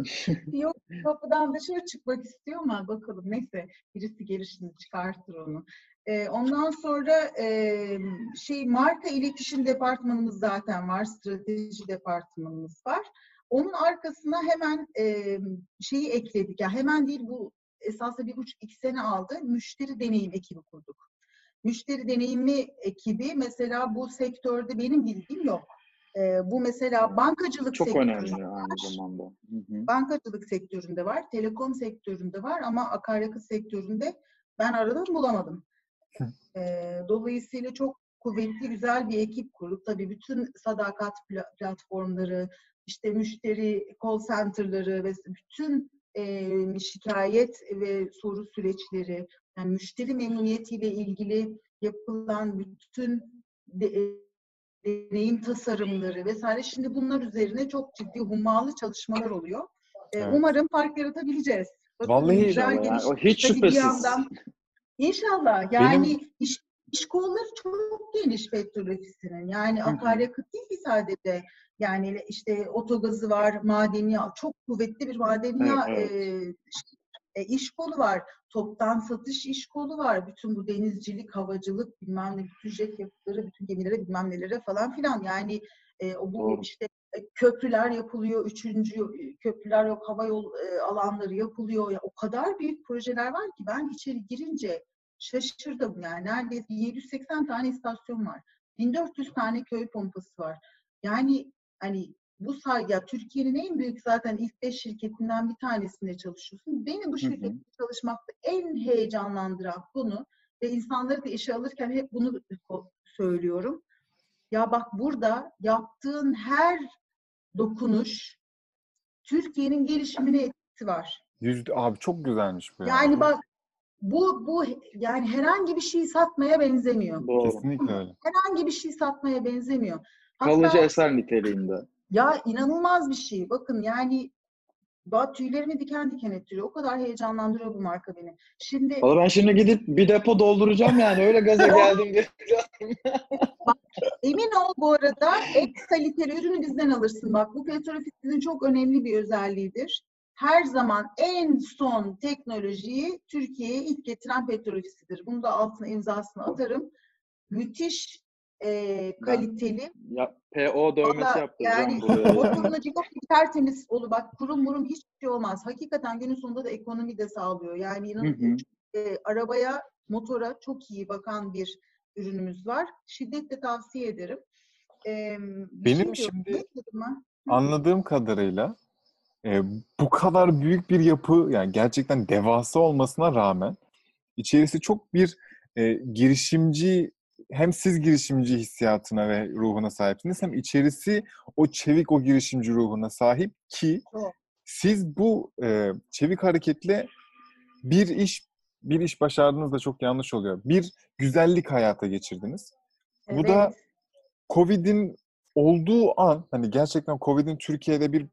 yok kapıdan dışarı çıkmak istiyor ama bakalım neyse birisi gelir şimdi çıkartır onu. E, ondan sonra e, şey marka iletişim departmanımız zaten var, strateji departmanımız var. Onun arkasına hemen e, şeyi ekledik. Ya yani hemen değil bu esasında bir buçuk iki sene aldı. Müşteri deneyim ekibi kurduk. Müşteri deneyimi ekibi mesela bu sektörde benim bildiğim yok. E, bu mesela bankacılık Çok sektöründe önemli var. aynı zamanda. Hı hı. Bankacılık sektöründe var, telekom sektöründe var ama akaryakıt sektöründe ben aradım bulamadım. E, dolayısıyla çok kuvvetli, güzel bir ekip kurduk. Tabii bütün sadakat pla- platformları, işte müşteri call center'ları ve bütün e, şikayet ve soru süreçleri, yani müşteri memnuniyetiyle ilgili yapılan bütün de, e, deneyim tasarımları vesaire. Şimdi bunlar üzerine çok ciddi hummalı çalışmalar oluyor. E, Evet. Umarım fark yaratabileceğiz. Bakın, Vallahi güzel yani. O hiç Tabii bir şüphesiz. yandan- İnşallah. Yani iş, iş kolları çok geniş petrol ofisinin. Yani akaryakıt değil ki sadece. Yani işte otogazı var, madeni yağ, çok kuvvetli bir madeni Evet, e, e, iş kolu var. Toptan satış iş kolu var. Bütün bu denizcilik, havacılık, bilmem ne, bütün jet yapıları, bütün gemilere bilmem nelere falan filan. Yani e, o bu Doğru. işte e, köprüler yapılıyor, üçüncü e, köprüler yok, hava yol e, alanları yapılıyor. Ya, o kadar büyük projeler var ki ben içeri girince şaşırdım yani. Neredeyse 780 tane istasyon var. 1400 tane köy pompası var. Yani hani bu ya Türkiye'nin en büyük zaten ilk 5 şirketinden bir tanesinde çalışıyorsun. Beni bu şirkette çalışmakta en heyecanlandıran konu ve insanları da işe alırken hep bunu söylüyorum. Ya bak burada yaptığın her dokunuş Türkiye'nin gelişimine etkisi var. Yüzde, abi çok güzelmiş bu ya. Yani bak bu bu yani herhangi bir şey satmaya benzemiyor. Doğru. Kesinlikle öyle. Herhangi bir şey satmaya benzemiyor. Kalıcı Hatta eser niteliğinde. ya inanılmaz bir şey. Bakın yani daha tüylerimi diken diken ettiriyor. O kadar heyecanlandırıyor bu marka beni. Şimdi Valla ben şimdi gidip bir depo dolduracağım yani öyle gaza geldim diye. emin ol bu arada en kaliteli ürünü bizden alırsın. Bak bu petrol ofisinin çok önemli bir özelliğidir. Her zaman en son teknolojiyi Türkiye'ye ilk getiren petrol ofisidir. Bunu da altına imzasını atarım. Müthiş e, kaliteli. Ya, PO dövmesi Valla yaptıracağım yani buraya. tertemiz olu bak kurum murum hiçbir şey olmaz. Hakikaten günün sonunda da ekonomi de sağlıyor. Yani inanın e, arabaya, motora çok iyi bakan bir ürünümüz var. Şiddetle tavsiye ederim. E, Benim şey şimdi-? Anladığım kadarıyla e, bu kadar büyük bir yapı yani gerçekten devasa olmasına rağmen içerisi çok bir e, girişimci hem siz girişimci hissiyatına ve ruhuna sahipsiniz hem içerisi o çevik o girişimci ruhuna sahip ki siz bu e, çevik hareketle bir iş bir iş başardınız da çok yanlış oluyor. Bir güzellik hayata geçirdiniz. Bu da Evet. Covid'in olduğu an, hani gerçekten Covid'in Türkiye'de bir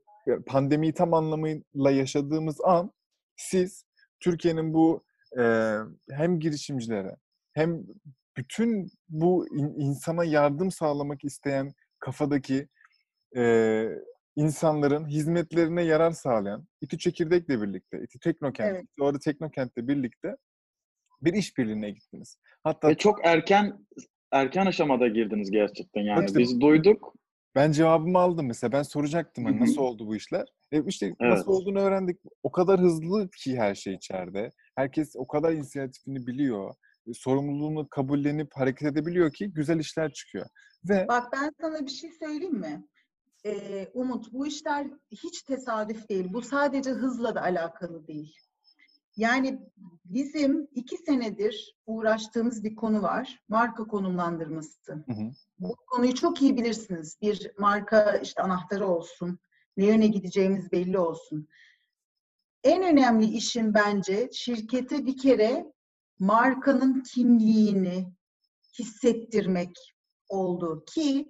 pandemiyi tam anlamıyla yaşadığımız an, siz Türkiye'nin bu e, hem girişimcilere hem bütün bu in- insana yardım sağlamak isteyen kafadaki e, insanların hizmetlerine yarar sağlayan İTÜ Çekirdek'le birlikte, İTÜ Teknokent, Evet. Arı Teknokent'le birlikte bir işbirliğine gittiniz. Hatta Ve çok erken erken aşamada girdiniz gerçekten yani. İşte- Biz duyduk. Ben cevabımı aldım mesela. Ben soracaktım hani nasıl oldu bu işler. E işte Evet. nasıl olduğunu öğrendik. O kadar hızlı ki her şey içeride. Herkes o kadar inisiyatifini biliyor. e, Sorumluluğunu kabullenip hareket edebiliyor ki güzel işler çıkıyor. Ve Bak ben sana bir şey söyleyeyim mi? Ee, Umut, bu işler hiç tesadüf değil. Bu sadece hızla da alakalı değil. Yani bizim iki senedir uğraştığımız bir konu var. Marka konumlandırması. Hı hı. Bu konuyu çok iyi bilirsiniz. Bir marka işte anahtarı olsun. Ne yöne gideceğimiz belli olsun. En önemli işin bence şirkete bir kere markanın kimliğini hissettirmek oldu ki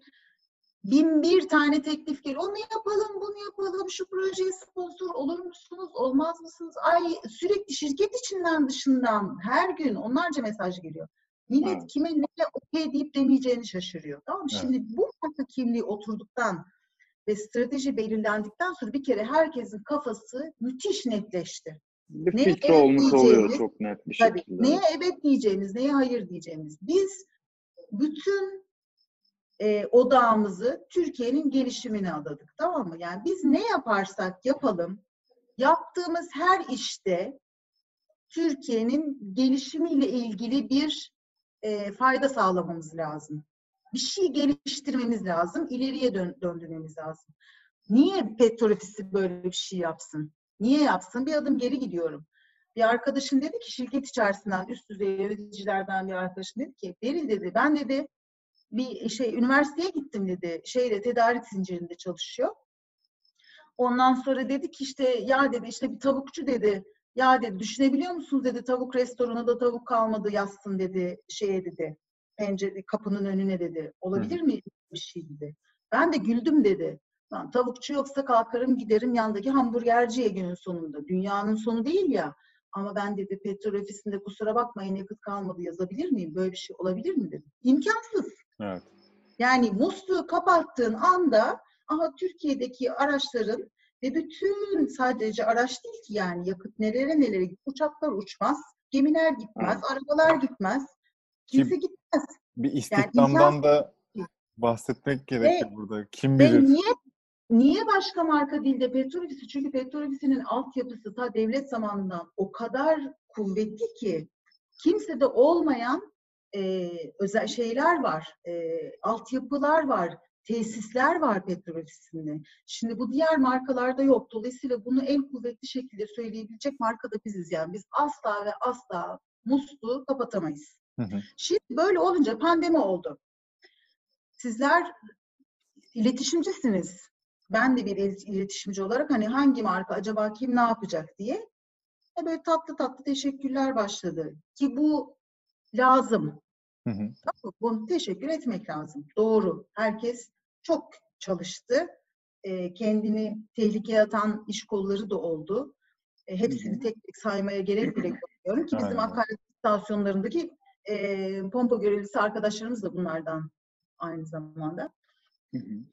bin bir tane teklif geliyor. Onu yapalım, bunu yapalım, şu projeye sponsor olur musunuz, olmaz mısınız? Ay sürekli şirket içinden dışından her gün onlarca mesaj geliyor. Millet Evet. kime ne okey deyip demeyeceğini şaşırıyor. Tamam mı? Evet. Şimdi bu marka kimliği oturduktan ve strateji belirlendikten sonra bir kere herkesin kafası müthiş netleşti. Bir Neye filtre evet olmuş oluyor çok net bir Tabii. şekilde. Neye evet diyeceğimiz, neye hayır diyeceğimiz. Biz bütün e, odağımızı Türkiye'nin gelişimine adadık. Tamam mı? Yani biz ne yaparsak yapalım, yaptığımız her işte Türkiye'nin gelişimiyle ilgili bir e, fayda sağlamamız lazım. Bir şey geliştirmemiz lazım, ileriye dön- döndürmemiz lazım. Niye petrol ofisi böyle bir şey yapsın? Niye yapsın? Bir adım geri gidiyorum. Bir arkadaşım dedi ki şirket içerisinden üst düzey yöneticilerden bir arkadaşım dedi ki Beril dedi ben dedi bir şey üniversiteye gittim dedi şeyde tedarik zincirinde çalışıyor. Ondan sonra dedi ki işte ya dedi işte bir tavukçu dedi ya dedi düşünebiliyor musunuz dedi tavuk restoranı da tavuk kalmadı yazsın dedi şeye dedi pencere kapının önüne dedi. Olabilir mi bir şey dedi. Ben de güldüm dedi. Lan tavukçu yoksa kalkarım giderim yandaki hamburgerciye günün sonunda. Dünyanın sonu değil ya. Ama ben dedi petrol ofisinde kusura bakmayın yakıt kalmadı yazabilir miyim? Böyle bir şey olabilir mi dedi. İmkansız. Evet. Yani musluğu kapattığın anda ama Türkiye'deki araçların ve bütün sadece araç değil ki yani yakıt nelere git- uçaklar uçmaz, gemiler gitmez, arabalar gitmez. Kimse gitmez. Bir istihdamdan da bahsetmek gerekir burada. Kim Ve bilir? niye niye başka marka değil de petrol ofisi? Çünkü petrol ofisinin altyapısı ta devlet zamanından o kadar kuvvetli ki kimsede olmayan e, özel şeyler var, e, altyapılar var, tesisler var petrol ofisinde. Şimdi bu diğer markalarda yok. Dolayısıyla bunu en kuvvetli şekilde söyleyebilecek marka da biziz. Yani biz asla ve asla musluğu kapatamayız. Hı hı. Şimdi böyle olunca pandemi oldu. Sizler iletişimcisiniz. Ben de bir il- iletişimci olarak hani hangi marka acaba kim ne yapacak diye e böyle tatlı tatlı teşekkürler başladı. Ki bu lazım. Hı hı. Bunu teşekkür etmek lazım. Doğru. Herkes çok çalıştı. E, kendini tehlikeye atan iş kolları da oldu. E, hepsini Hı hı. tek tek saymaya gerek bile görmüyorum ki bizim akaryakıt istasyonlarındaki e, pompa görevlisi arkadaşlarımız da bunlardan aynı zamanda. Hı hı.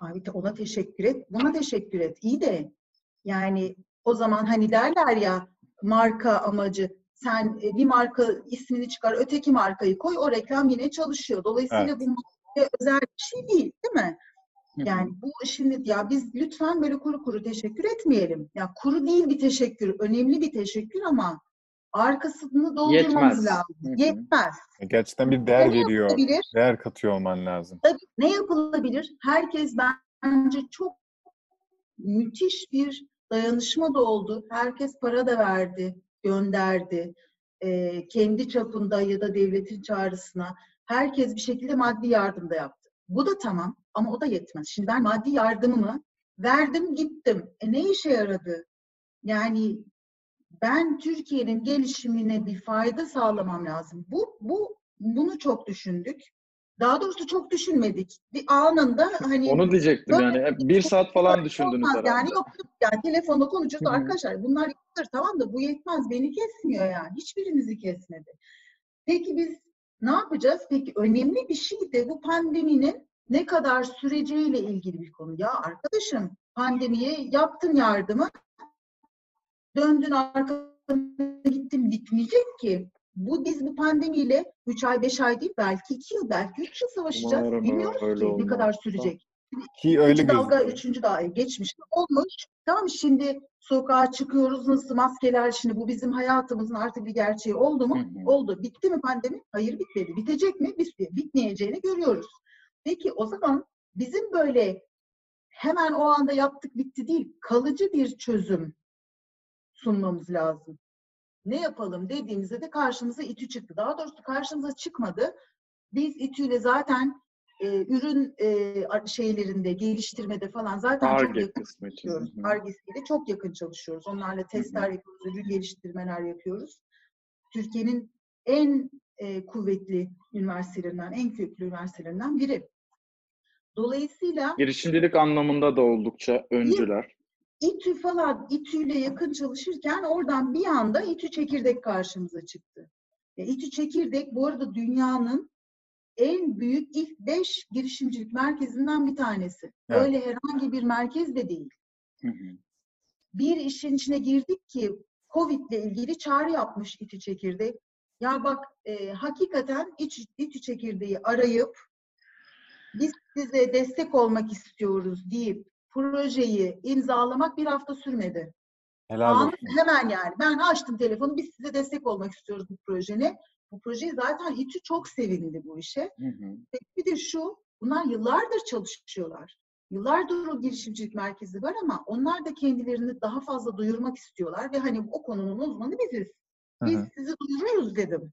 Abi ona teşekkür et, buna teşekkür et. İyi de yani o zaman hani derler ya marka amacı sen e, bir marka ismini çıkar, öteki markayı koy, o reklam yine çalışıyor. Dolayısıyla Evet. bu özel bir şey değil, değil mi? Yani bu şimdi ya biz lütfen böyle kuru kuru teşekkür etmeyelim. Ya kuru değil bir teşekkür, önemli bir teşekkür ama arkasını doldurmamız Yetmez. lazım. Yetmez. Gerçekten bir değer Ne veriyor. yapılabilir? Değer katıyor olman lazım. Tabii ne yapılabilir? Herkes bence çok müthiş bir dayanışma da oldu. Herkes para da verdi, gönderdi. Ee, kendi çapında ya da devletin çağrısına herkes bir şekilde maddi yardım da yaptı. Bu da tamam ama o da yetmez. Şimdi ben maddi yardımımı verdim gittim. E ne işe yaradı? Yani ben Türkiye'nin gelişimine bir fayda sağlamam lazım. Bu bu bunu çok düşündük. Daha doğrusu çok düşünmedik. Bir anında hani Onu diyecektim yani. Bir saat falan düşündünüz herhalde. yani yok yani telefonda konuşuyoruz arkadaşlar bunlar yapılır tamam da bu yetmez beni kesmiyor yani hiçbirinizi kesmedi. Peki biz ne yapacağız? Peki önemli bir şey de bu pandeminin ne kadar süreceğiyle ilgili bir konu. Ya arkadaşım pandemiye yaptın yardımı döndün arkana gittin bitmeyecek ki. Bu biz bu pandemiyle 3 ay 5 ay değil belki 2 yıl belki 3 yıl savaşacağız. Umarım Bilmiyoruz öyle ki ne olmaz. kadar sürecek. Ki öyle İkinci dalga, üçüncü dalga geçmiş. Olmuş. Tamam şimdi sokağa çıkıyoruz nasıl maskeler şimdi bu bizim hayatımızın artık bir gerçeği oldu mu? Hı hı. Oldu. Bitti mi pandemi? Hayır bitmedi. Bitecek mi? Bitti. Bitmeyeceğini görüyoruz. Peki o zaman bizim böyle hemen o anda yaptık bitti değil, kalıcı bir çözüm sunmamız lazım. Ne yapalım dediğimizde de karşımıza İTÜ çıktı. Daha doğrusu karşımıza çıkmadı. Biz İTÜ'yle zaten e, ürün e, şeylerinde, geliştirmede falan zaten çok Target yakın kısmı çalışıyoruz. Argesi'yle çok yakın çalışıyoruz. Onlarla testler yapıyoruz, ürün geliştirmeler yapıyoruz. Türkiye'nin en e, kuvvetli üniversitelerinden, en köklü üniversitelerinden biri. Dolayısıyla Girişimcilik anlamında da oldukça öncüler. İTÜ falan, İTÜ'yle yakın çalışırken oradan bir anda İTÜ Çekirdek karşımıza çıktı. E, İTÜ Çekirdek bu arada dünyanın en büyük ilk beş girişimcilik merkezinden bir tanesi. Evet. Öyle herhangi bir merkez de değil. Hı hı. Bir işin içine girdik ki Covid ile ilgili çağrı yapmış İTÜ Çekirdek. Ya bak e, hakikaten İç, İTÜ Çekirdeği arayıp biz size destek olmak istiyoruz deyip projeyi imzalamak bir hafta sürmedi. Helal olsun. hemen yani. Ben açtım telefonu. Biz size destek olmak istiyoruz bu projene. Bu projeyi zaten İTÜ çok sevindi bu işe. Hı hı. Bir de şu, bunlar yıllardır çalışıyorlar. Yıllardır o girişimcilik merkezi var ama onlar da kendilerini daha fazla duyurmak istiyorlar ve hani o konunun uzmanı biziz. Hı Biz hı. sizi duyururuz dedim.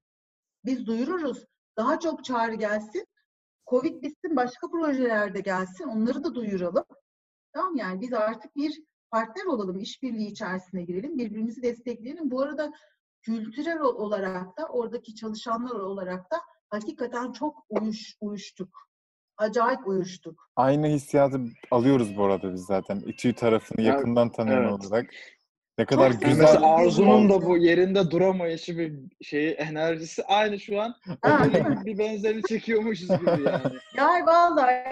Biz duyururuz. Daha çok çağrı gelsin. Covid bitsin, başka projelerde gelsin. Onları da duyuralım. Tamam yani biz artık bir partner olalım, işbirliği içerisine girelim, birbirimizi destekleyelim. Bu arada kültürel ol- olarak da, oradaki çalışanlar olarak da hakikaten çok uyuş, uyuştuk. Acayip uyuştuk. Aynı hissiyatı alıyoruz bu arada biz zaten. İTÜ tarafını Ya, yakından tanıyan evet. olarak. Ne kadar Çok güzel. mesela Arzu'nun da bu yerinde duramayışı bir şeyi enerjisi aynı şu an. Ha, bir benzerini çekiyormuşuz gibi yani. Ya vallahi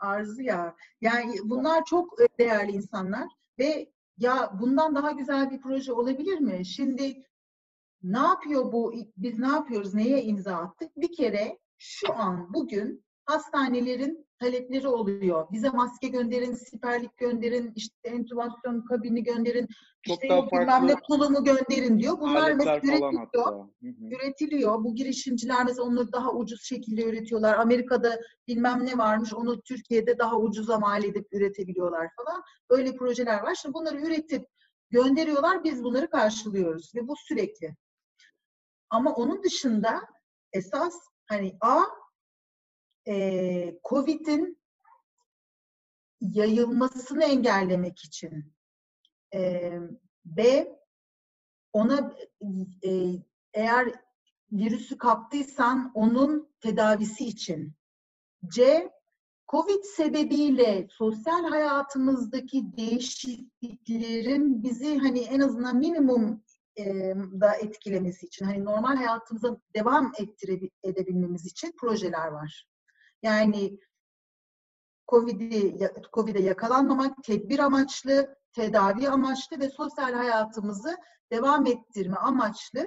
Arzu ya. Yani bunlar çok e, değerli insanlar ve ya bundan daha güzel bir proje olabilir mi? Şimdi ne yapıyor bu? Biz ne yapıyoruz? Neye imza attık? Bir kere şu an bugün hastanelerin talepleri oluyor. Bize maske gönderin, siperlik gönderin, işte entübasyon kabini gönderin, Çok işte bilmem ne tulumu gönderin diyor. Bunlar mesela üretiliyor üretiliyor. Bu girişimciler mesela onları daha ucuz şekilde üretiyorlar. Amerika'da bilmem ne varmış, onu Türkiye'de daha ucuza mal edip üretebiliyorlar falan. Böyle projeler var. Şimdi bunları üretip gönderiyorlar, biz bunları karşılıyoruz ve bu sürekli. Ama onun dışında esas hani A, e, Covid'in yayılmasını engellemek için e, B, ona e, eğer virüsü kaptıysan onun tedavisi için. C, Covid sebebiyle sosyal hayatımızdaki değişikliklerin bizi hani en azından minimum e, da etkilemesi için, hani normal hayatımıza devam ettire, edebilmemiz için projeler var. Yani Covid'i Covid'e yakalanmamak, tedbir amaçlı, tedavi amaçlı ve sosyal hayatımızı devam ettirme amaçlı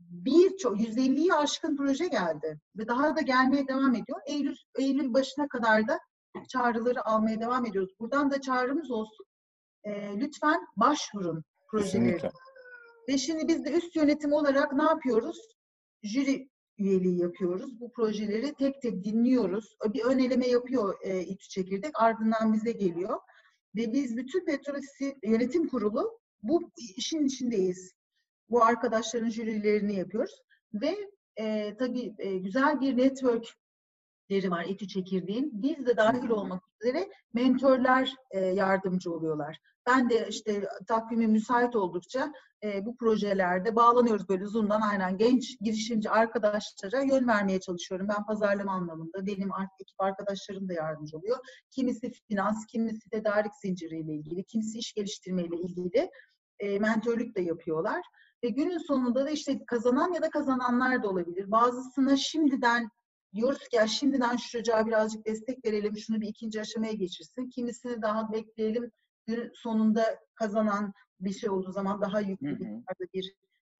birçok 150'yi aşkın proje geldi ve daha da gelmeye devam ediyor. Eylül Eylül başına kadar da çağrıları almaya devam ediyoruz. Buradan da çağrımız olsun. E, lütfen başvurun projeleri. Kesinlikle. Ve şimdi biz de üst yönetim olarak ne yapıyoruz? Jüri üyeliği yapıyoruz. Bu projeleri tek tek dinliyoruz. Bir ön eleme yapıyor e, İTÜ Çekirdek. Ardından bize geliyor. Ve biz bütün Petrolisi Yönetim Kurulu bu işin içindeyiz. Bu arkadaşların jürilerini yapıyoruz. Ve e, tabii e, güzel bir networkleri var İTÜ Çekirdeğin. Biz de dahil olmak üzere mentorlar e, yardımcı oluyorlar. Ben de işte takvimi müsait oldukça e, bu projelerde bağlanıyoruz böyle Zoom'dan aynen genç girişimci arkadaşlara yön vermeye çalışıyorum. Ben pazarlama anlamında, benim artık ekip arkadaşlarım da yardımcı oluyor. Kimisi finans, kimisi tedarik zinciriyle ilgili, kimisi iş geliştirmeyle ilgili e, mentörlük de yapıyorlar. Ve günün sonunda da işte kazanan ya da kazananlar da olabilir. Bazısına şimdiden diyoruz ki ya şimdiden şu çocuğa birazcık destek verelim, şunu bir ikinci aşamaya geçirsin. Kimisini daha bekleyelim, günün sonunda kazanan bir şey olduğu zaman daha yüklü bir bir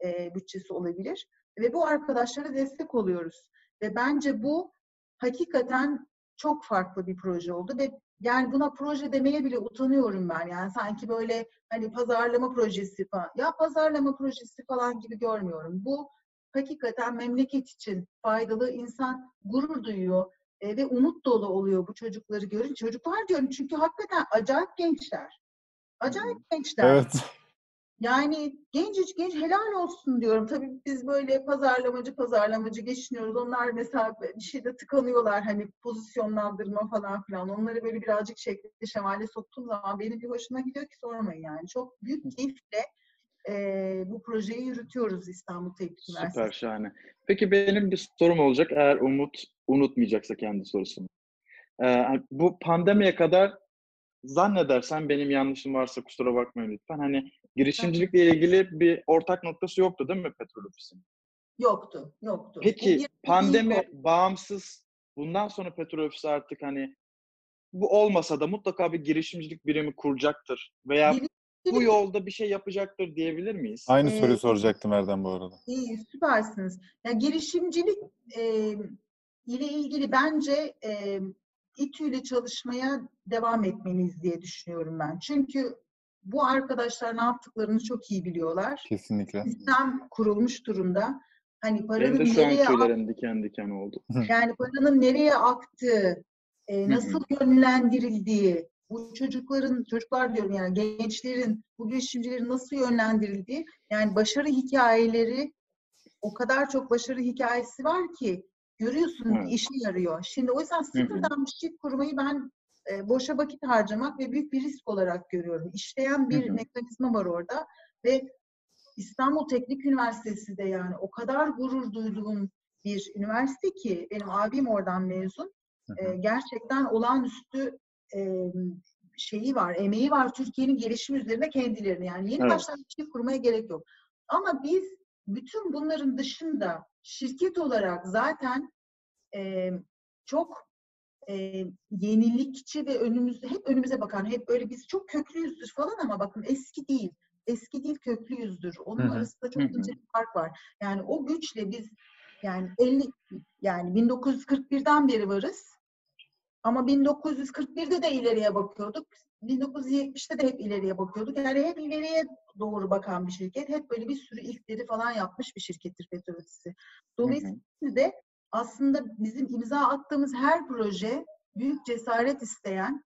e, bütçesi olabilir. Ve bu arkadaşlara destek oluyoruz. Ve bence bu hakikaten çok farklı bir proje oldu ve yani buna proje demeye bile utanıyorum ben. Yani sanki böyle hani pazarlama projesi falan. Ya pazarlama projesi falan gibi görmüyorum. Bu hakikaten memleket için faydalı. insan gurur duyuyor e, ve umut dolu oluyor bu çocukları görünce. Çocuklar diyorum çünkü hakikaten acayip gençler. Acayip gençler. Evet. Yani genç genç helal olsun diyorum. Tabii biz böyle pazarlamacı pazarlamacı geçiniyoruz. Onlar mesela bir şeyde tıkanıyorlar hani pozisyonlandırma falan filan. Onları böyle birazcık şekli şemale soktuğum zaman benim bir hoşuma gidiyor ki sormayın yani. Çok büyük keyifle e, bu projeyi yürütüyoruz İstanbul Teknik Üniversitesi. Süper şahane. Peki benim bir sorum olacak eğer Umut unutmayacaksa kendi sorusunu. Ee, bu pandemiye kadar zannedersem benim yanlışım varsa kusura bakmayın lütfen. Hani girişimcilikle ilgili bir ortak noktası yoktu değil mi Petrol Ofisi'nin? Yoktu, yoktu. Peki pandemi bağımsız bundan sonra Petrol Ofisi artık hani bu olmasa da mutlaka bir girişimcilik birimi kuracaktır veya Girişimcilik bu yolda bir şey yapacaktır diyebilir miyiz? Aynı Ee, soruyu soracaktım Erdem bu arada. İyi, süpersiniz. Ya girişimcilik e, ile ilgili bence e, İTÜ ile çalışmaya devam etmeliyiz diye düşünüyorum ben. Çünkü bu arkadaşlar ne yaptıklarını çok iyi biliyorlar. Kesinlikle. Sistem kurulmuş durumda. Hani paranın Benim de şu an nereye tüylerim diken diken oldu. yani paranın nereye aktığı, e, nasıl yönlendirildiği, bu çocukların, çocuklar diyorum yani gençlerin, bu girişimcilerin nasıl yönlendirildiği, yani başarı hikayeleri, o kadar çok başarı hikayesi var ki görüyorsun Evet. işe yarıyor. Şimdi o yüzden sıfırdan bir şey kurmayı ben e, boşa vakit harcamak ve büyük bir risk olarak görüyorum. İşleyen bir Hı hı. mekanizma var orada ve İstanbul Teknik Üniversitesi de yani o kadar gurur duyduğum bir üniversite ki benim abim oradan mezun. Hı Ee, hı. gerçekten olağanüstü e, şeyi var, emeği var Türkiye'nin gelişimi üzerine kendilerini. Yani yeni Evet. baştan bir şey kurmaya gerek yok. Ama biz bütün bunların dışında şirket olarak zaten e, çok e, yenilikçi ve önümüzde hep önümüze bakan, hep böyle biz çok köklüyüzdür falan ama bakın eski değil. Eski değil köklüyüzdür. Onun Hı hı. arasında çok ince bir fark var. Yani o güçle biz yani 50 yani 1941'den beri varız. Ama 1941'de de ileriye bakıyorduk. 1970'te de hep ileriye bakıyorduk. Yani hep ileriye doğru bakan bir şirket. Hep böyle bir sürü ilkleri falan yapmış bir şirkettir Petrolisi. Dolayısıyla de aslında bizim imza attığımız her proje büyük cesaret isteyen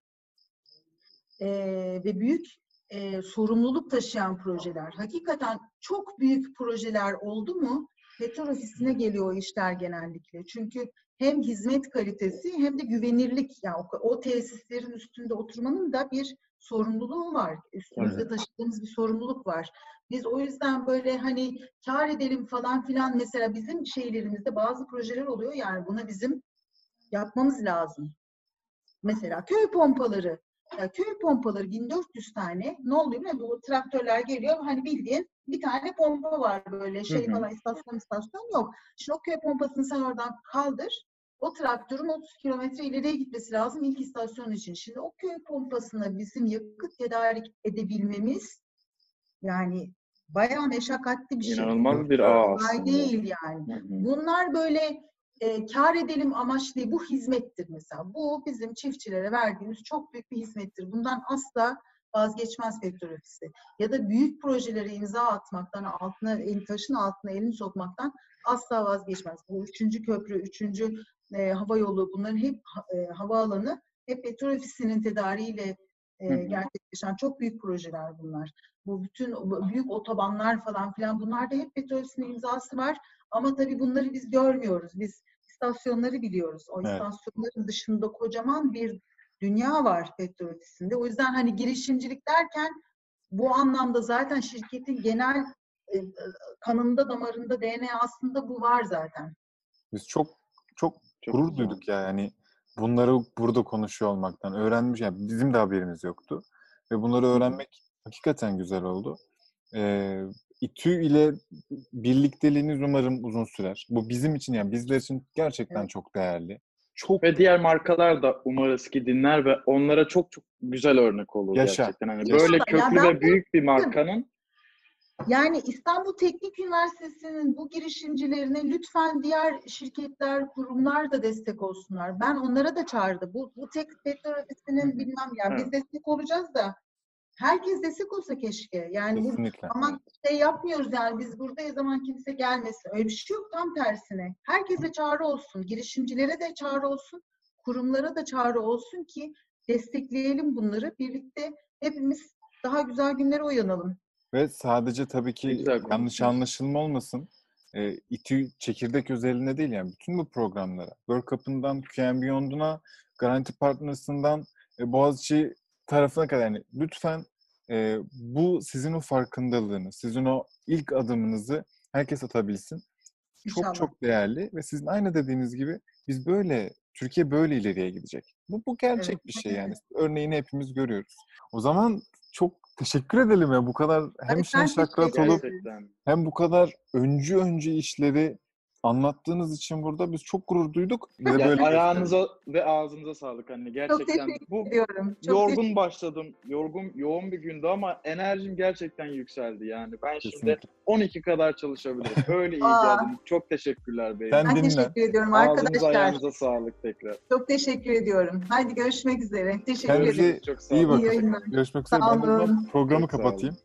eee, ve büyük eee, sorumluluk taşıyan projeler. Hakikaten çok büyük projeler oldu mu petrol ofisine geliyor işler genellikle. Çünkü hem hizmet kalitesi hem de güvenirlik yani o, o tesislerin üstünde oturmanın da bir sorumluluğu var. Üstümüzde taşıdığımız bir sorumluluk var. Biz o yüzden böyle hani kar edelim falan filan mesela bizim şeylerimizde bazı projeler oluyor yani buna bizim yapmamız lazım. Mesela köy pompaları. Ya köy pompaları 1400 tane. Ne oluyor musun? Bu traktörler geliyor. Hani bildiğin bir tane pompa var böyle şey falan istasyon istasyon yok. Şimdi o köy pompasını sen oradan kaldır. O traktörün 30 kilometre ileriye gitmesi lazım ilk istasyon için. Şimdi o köy pompasına bizim yakıt tedarik edebilmemiz yani bayağı meşakkatli bir şey. İnanılmaz bir ağ aslında. değil yani. Hı hı. Bunlar böyle e, kar edelim amaçlı. Bu hizmettir mesela. Bu bizim çiftçilere verdiğimiz çok büyük bir hizmettir. Bundan asla vazgeçmez petrol ofisi. Ya da büyük projelere imza atmaktan, altına, taşın altına elini sokmaktan asla vazgeçmez. Bu üçüncü köprü, üçüncü e, hava yolu bunların hep e, havaalanı hep petrol ofisinin tedariğiyle e, gerçekleşen çok büyük projeler bunlar. Bu bütün büyük otobanlar falan filan bunlarda hep petrol ofisinin imzası var. Ama tabii bunları biz görmüyoruz. Biz istasyonları biliyoruz. O Evet. istasyonların dışında kocaman bir dünya var petrol ofisinde. O yüzden hani girişimcilik derken bu anlamda zaten şirketin genel e, e, kanında, damarında, DNA'sında bu var zaten. Biz çok çok Çok gurur güzel. duyduk ya yani bunları burada konuşuyor olmaktan öğrenmiş yani bizim de haberimiz yoktu ve bunları öğrenmek hakikaten güzel oldu. Ee, İTÜ ile birlikteliğiniz umarım uzun sürer. Bu bizim için yani bizler için gerçekten çok değerli. Çok Ve diğer markalar da umarız ki dinler ve onlara çok çok güzel örnek olur Yaşa. gerçekten. Hani Yaşa. böyle köklü ve büyük bir markanın Yani İstanbul Teknik Üniversitesi'nin bu girişimcilerine lütfen diğer şirketler, kurumlar da destek olsunlar. Ben onlara da çağırdım. Bu, bu tek Hı hı. bilmem ya biz destek olacağız da herkes destek olsa keşke. Yani bu kesinlikle. ama şey yapmıyoruz yani biz buradayız zaman kimse gelmesin. Öyle bir şey yok tam tersine. Herkese çağrı olsun. Girişimcilere de çağrı olsun. Kurumlara da çağrı olsun ki destekleyelim bunları. Birlikte hepimiz daha güzel günlere uyanalım. Ve sadece tabii ki güzel yanlış anlaşılma olmasın. E, İTÜ çekirdek özelliğine değil yani bütün bu programlara, World Cup'ından QM Beyond'una, Garanti Partners'ından e, Boğaziçi tarafına kadar yani lütfen e, bu sizin o farkındalığınız, sizin o ilk adımınızı herkes atabilsin. Çok İnşallah. çok değerli ve sizin aynı dediğiniz gibi biz böyle, Türkiye böyle ileriye gidecek. Bu, bu gerçek Evet, bir şey yani. Örneğini hepimiz görüyoruz. O zaman çok teşekkür edelim ya bu kadar hem şen şakrat olup hem bu kadar öncü öncü işleri anlattığınız için burada biz çok gurur duyduk. De Yani böyle ayağınıza ve ağzınıza sağlık anne. Çok Gerçekten teşekkür bu ediyorum. Çok yorgun teşekkür- başladım. Yorgun, yoğun bir gündü ama enerjim gerçekten yükseldi yani. Ben şimdi Kesinlikle. 12 kadar çalışabilirim. Öyle iyi Aa. geldin. Çok teşekkürler beyim. Ben dinle. teşekkür ediyorum Ağzınıza arkadaşlar. ayağınıza sağlık tekrar. Çok teşekkür ediyorum. Haydi görüşmek üzere. Teşekkür Kendinize ederim. Çok sağ iyi olun. İyi bakın. yayınlar. Görüşmek üzere. Sağ Ben programı Çok kapatayım.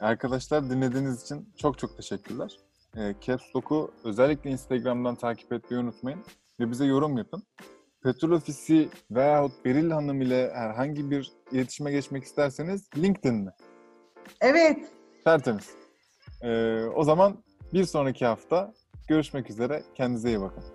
Arkadaşlar dinlediğiniz için çok çok teşekkürler. Ee, Caps Lock'u özellikle Instagram'dan takip etmeyi unutmayın. Ve bize yorum yapın. Petrol Ofisi veyahut Beril Hanım ile herhangi bir iletişime geçmek isterseniz LinkedIn mi? Evet. Tertemiz. Ee, o zaman bir sonraki hafta görüşmek üzere. Kendinize iyi bakın.